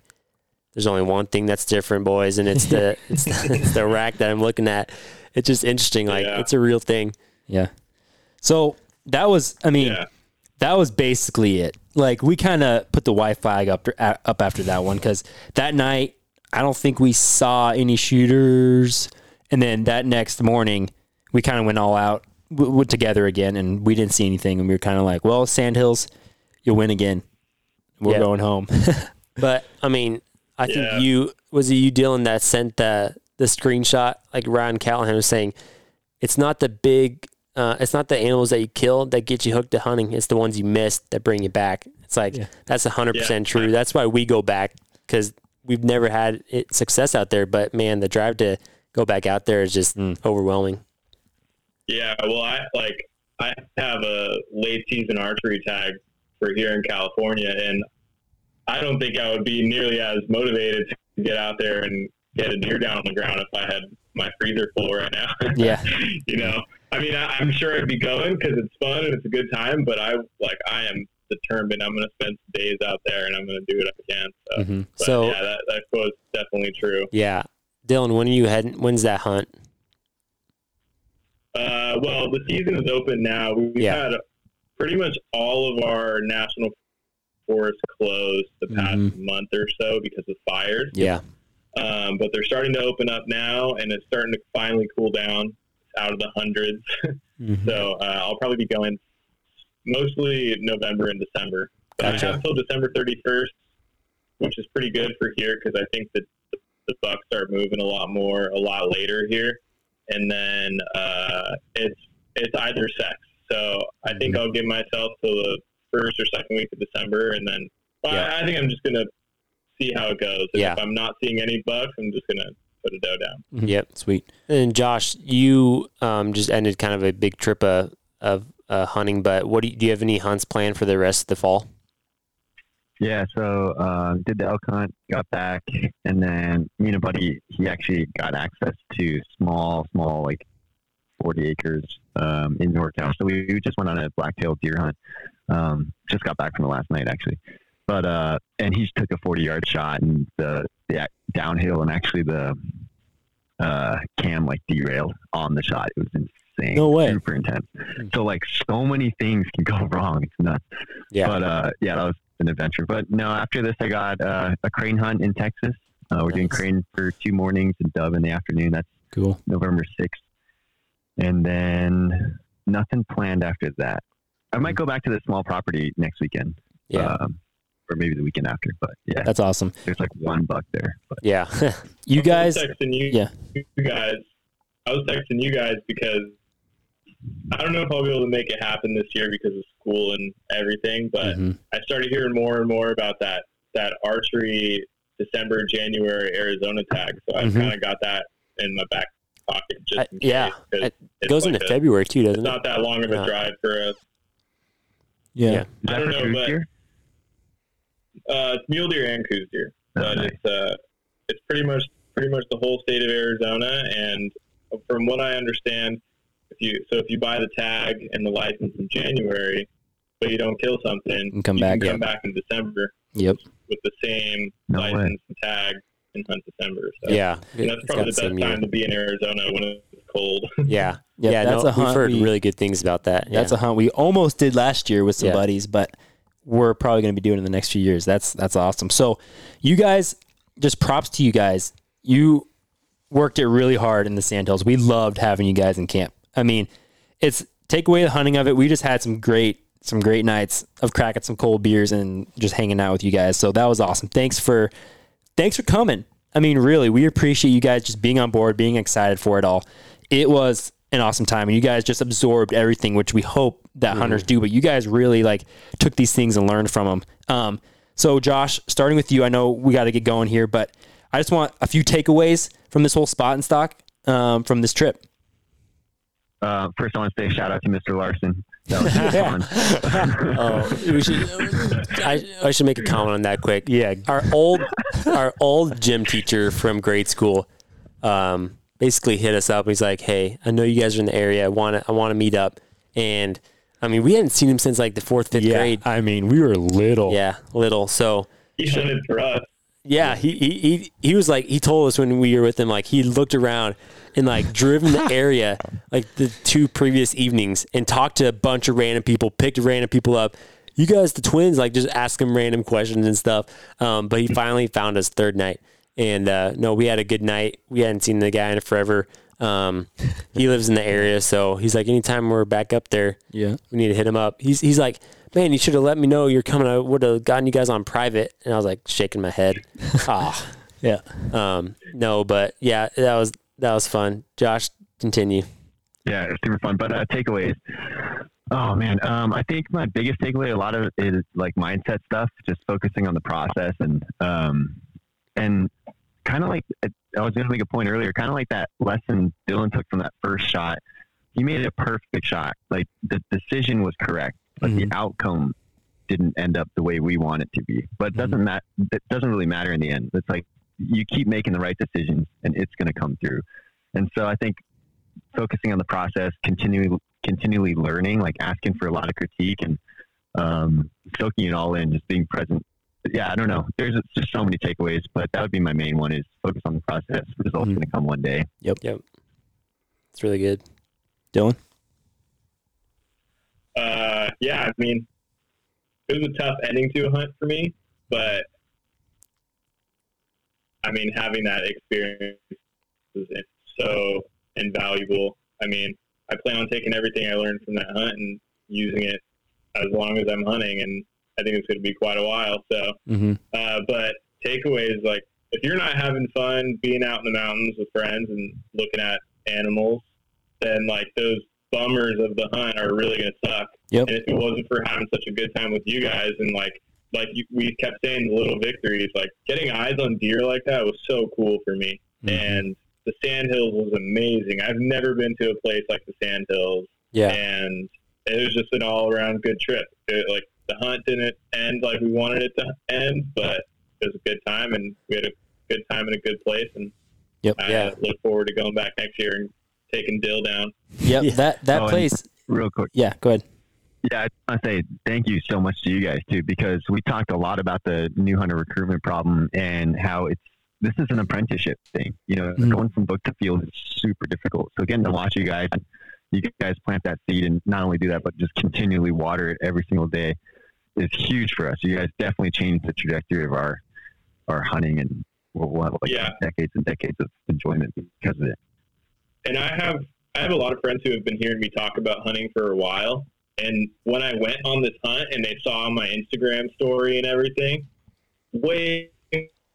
there's only one thing that's different, boys. And it's the, *laughs* it's, the it's the rack that I'm looking at. It's just interesting. Like, Yeah. it's a real thing. Yeah. So that was, I mean, yeah that was basically it. Like we kind of put the white flag up up after that one because that night I don't think we saw any shooters, and then that next morning we kind of went all out w- w- together again, and we didn't see anything, and we were kind of like, well, Sandhills, you'll win again. We're Yeah. going home. *laughs* But I mean, I think Yeah. you, was it you, Dylan, that sent the, the screenshot? Like Ryan Callaghan was saying, it's not the big, uh, it's not the animals that you kill that get you hooked to hunting. It's the ones you missed that bring you back. It's like, Yeah. that's 100% true. That's why we go back because we've never had it, success out there. But man, the drive to go back out there is just Mm. overwhelming. Yeah, well, I like I have a late season archery tag for here in California, and I don't think I would be nearly as motivated to get out there and get a deer down on the ground if I had my freezer full right now. *laughs* Yeah. you know, I mean, I, I'm sure I'd be going because it's fun and it's a good time, but I like I am determined I'm going to spend some days out there and I'm going to do what I can. So, Mhm. So- yeah, that that quote's definitely true. Yeah. Dylan, when are you heading? When's that hunt? Uh, well, the season is open now. We've Yeah. had pretty much all of our national forests closed the past Mhm. month or so because of fires. Yeah. Um, but they're starting to open up now, and it's starting to finally cool down. It's out of the hundreds, *laughs* Mm-hmm. so uh, I'll probably be going mostly November and December. But I have till December 31st, which is pretty good for here because I think that the, the bucks start moving a lot more a lot later here, and then uh, it's it's either sex. So I think Mm-hmm. I'll give myself till the first or second week of December, and then well, Yeah. I, I think I'm just gonna see how it goes. And Yeah. If I'm not seeing any bucks, I'm just gonna put a doe down. Yep. Sweet. And Josh, you um, just ended kind of a big trip of, of uh, hunting, but what do you, do you have any hunts planned for the rest of the fall? Yeah, so um, did the elk hunt, got back, and then me and a buddy, he actually got access to small, small, like 40 acres um, in NorCal. So we, we just went on a black-tailed deer hunt. Um, just got back from the last night, actually. But uh, and he took a 40-yard shot, and the, the downhill, and actually the uh, cam like derailed on the shot. It was insane. No way. Super intense. So like so many things can go *laughs* wrong. It's nuts. Yeah. But uh, yeah, that was an adventure. But no, after this, I got uh, a crane hunt in Texas. Uh, we're doing crane for two mornings and dove in the afternoon. That's Cool. November 6th. And then nothing planned after that. I might go back to the small property next weekend. yeah. Um, or maybe the weekend after. But yeah, That's awesome. there's like one buck there. But yeah. *laughs* You guys, I was texting you, yeah. you guys. I was texting you guys because I don't know if I'll be able to make it happen this year because of school and everything. But Mhm. I started hearing more and more about that that archery December January Arizona tag. So I've Mhm. kind of got that in my back pocket just I- in case. yeah. 'cause It goes like into a- February too, It's doesn't it? It's not that long of a Yeah. drive for us. Yeah. Yeah. is I that don't for know, but- Deer? Uh, it's mule deer and Coues deer, Oh, but nice. it's uh, it's pretty much pretty much the whole state of Arizona. And from what I understand, if you so if you buy the tag and the license in January, but you don't kill something, And come you back, can yeah. come back in December Yep. with the same No way. license and tag and hunt December. So Yeah. and that's probably the same best year. time to be in Arizona when it's cold. *laughs* Yeah. Yep, yeah. that's no, a hunt we've heard we- really good things about that. That's yeah. a hunt we almost did last year with some Yeah. buddies, but we're probably going to be doing it in the next few years. That's that's awesome. So, you guys, just props to you guys. You worked it really hard in the Sandhills. We loved having you guys in camp. I mean, it's take away the hunting of it. We just had some great some great nights of cracking some cold beers and just hanging out with you guys. So that was awesome. Thanks for thanks for coming. I mean, really, we appreciate you guys just being on board, being excited for it all. It was an awesome time, and you guys just absorbed everything, which we hope that hunters do. But you guys really like took these things and learned from them. Um, so, Josh, starting with you, I know we got to get going here, but I just want a few takeaways from this whole spot and stalk um, from this trip. Uh, first, I want to say a shout out to Mr. Larson. That was *laughs* Yeah. *laughs* fun. Oh, we should. I, I should make a comment on that quick. Yeah. our old our old gym teacher from grade school, um, basically hit us up. He's like, "Hey, I know you guys are in the area. I want to I want to meet up." And I mean, we hadn't seen him since like the fourth, fifth Yeah, grade. I mean, we were little. Yeah, little. So he hunted for us. yeah, he, he he he was like he told us when we were with him like he looked around and like driven the *laughs* area like the two previous evenings and talked to a bunch of random people, picked random people up. You guys, the twins, like just ask them random questions and stuff. Um, but he finally found us third night, and uh, no, we had a good night. We hadn't seen the guy in forever. Um, he lives in the area, so he's like, anytime we're back up there, Yeah. we need to hit him up. He's he's like, man, you should have let me know you're coming. I would have gotten you guys on private. And I was like shaking my head. *laughs* ah, Yeah. um, no, but yeah, that was that was fun. Josh, continue. Yeah, it's super fun. But uh, takeaways. Oh man, um, I think my biggest takeaway, a lot of it is like mindset stuff, just focusing on the process and um, and kind of like I was going to make a point earlier, kind of like that lesson Dylan took from that first shot. He made a perfect shot. Like the decision was correct, but Mhm. the outcome didn't end up the way we want it to be. But it doesn't matter. It doesn't really matter in the end. It's like you keep making the right decisions, and it's going to come through. And so I think focusing on the process, continually continually learning, like asking for a lot of critique and um, soaking it all in, just being present. But yeah, I don't know. There's just so many takeaways, but that would be my main one: is focus on the process. Results Mhm. going to come one day. Yep, yep. It's really good. Dylan? Uh, yeah, I mean, it was a tough ending to a hunt for me, but I mean, having that experience was so invaluable. I mean, I plan on taking everything I learned from that hunt and using it as long as I'm hunting, and I think it's going to be quite a while. So, Mm-hmm. uh, but takeaways like if you're not having fun being out in the mountains with friends and looking at animals, then like those bummers of the hunt are really going to suck. Yep. And if it wasn't for having such a good time with you guys and like like you, we kept saying the little victories, like getting eyes on deer like that was so cool for me. Mm-hmm. And the Sandhills was amazing. I've never been to a place like the Sandhills, Yeah. and it was just an all around good trip. It, like the hunt didn't end like we wanted it to end, but it was a good time, and we had a good time in a good place. And Yep. I Yeah. look forward to going back next year and taking Dill down. Yep. Yeah. That that Oh, place. Real quick. Yeah. Go ahead. Yeah, I want to say thank you so much to you guys too, because we talked a lot about the new hunter recruitment problem and how it's this is an apprenticeship thing. You know, Mhm. going from book to field is super difficult. So getting to watch you guys, you guys plant that seed and not only do that, but just continually water it every single day is huge for us. You guys definitely changed the trajectory of our our hunting, and we'll, we'll have like Yeah. decades and decades of enjoyment because of it. and I have I have a lot of friends who have been hearing me talk about hunting for a while. And when I went on this hunt and they saw my Instagram story and everything, way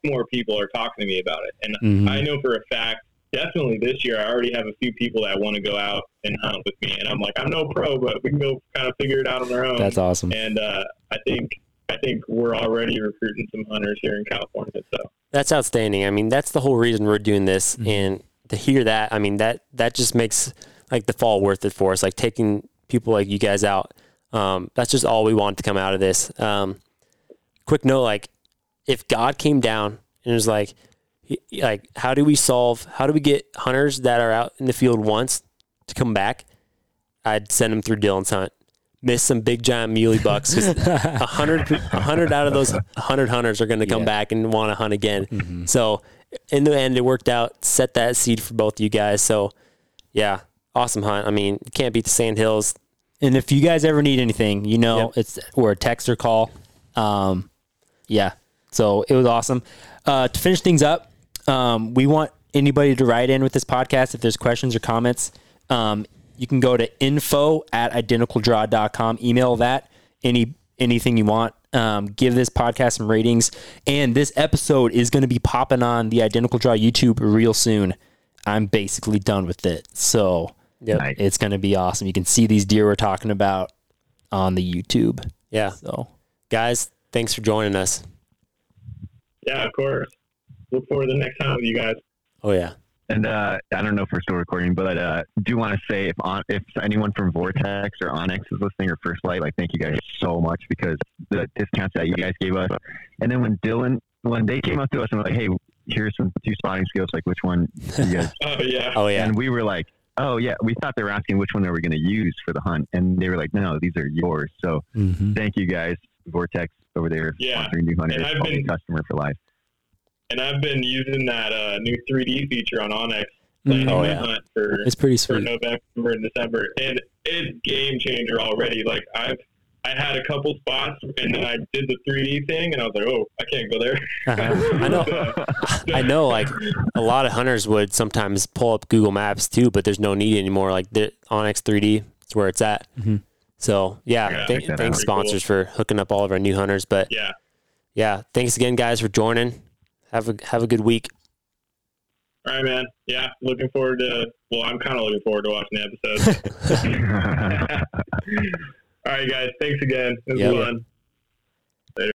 more people are talking to me about it. And Mhm. I know for a fact, definitely this year, I already have a few people that want to go out and hunt with me. And I'm like, I'm no pro, but we can go kind of figure it out on our own. That's awesome. and uh, I think I think we're already recruiting some hunters here in California. So That's outstanding. I mean, that's the whole reason we're doing this. Mhm. And to hear that, I mean, that that just makes like the fall worth it for us. Like taking people like you guys out. Um, that's just all we want to come out of this. Um, quick note, like if God came down and was like, he- like, how do we solve? How do we get hunters that are out in the field once to come back? I'd send them through Dylan's hunt. Miss some big giant muley bucks because *laughs* a hundred, a hundred out of those hundred hunters are going to come Yeah. back and want to hunt again. Mhm. So in the end, it worked out. Set that seed for both you guys. So yeah, awesome hunt. I mean, can't beat the Sand Hills. And if you guys ever need anything, you know, Yep. it's or a text or call. Um, yeah. So it was awesome. Uh, to finish things up, um, we want anybody to write in with this podcast if there's questions or comments. Um, you can go to info at identicaldraw.com, email that any anything you want. Um, give this podcast some ratings. And this episode is going to be popping on the Identical Draw YouTube real soon. I'm basically done with it. So Yep. Nice. it's going to be awesome. You can see these deer we're talking about on the YouTube. Yeah, So guys, thanks for joining us. yeah, of course. Look forward to the next time with you guys. Oh yeah, And uh, I don't know if we're still recording, but uh, do want to say if on, if anyone from Vortex or onX is listening or First Lite, like thank you guys so much because the discounts that you guys gave us. And then when Dylan, when they came up to us and were like, "Hey, here's some two spotting skills, like which one you guys?" *laughs* Oh yeah. oh yeah, And we were like, "Oh yeah," we thought they were asking which one they were going to use for the hunt, and they were like, "No, these are yours." So thank you guys, Vortex over there, Yeah. sponsoring new hunters, I've quality been- customer for life. And I've been using that uh, new 3D feature on onX Mhm. Oh, yeah. hunt for it's pretty sweet. for sweet. November and December, and it's game changer already. Like I've I had a couple spots, and then I did the 3D thing, and I was like, oh, I can't go there. Uh-huh. *laughs* I know. *laughs* I know. Like a lot of hunters would sometimes pull up Google Maps too, but there's no need anymore. Like the onX 3D, it's where it's at. Mhm. So yeah, Yeah, thank- thanks out. sponsors for hooking up all of our new hunters. But Yeah. yeah, thanks again, guys, for joining. Have a have a good week. All right, man. Yeah, looking forward to. Well, I'm kind of looking forward to watching the episode. *laughs* *laughs* All right, guys. Thanks again. It was Yeah. fun.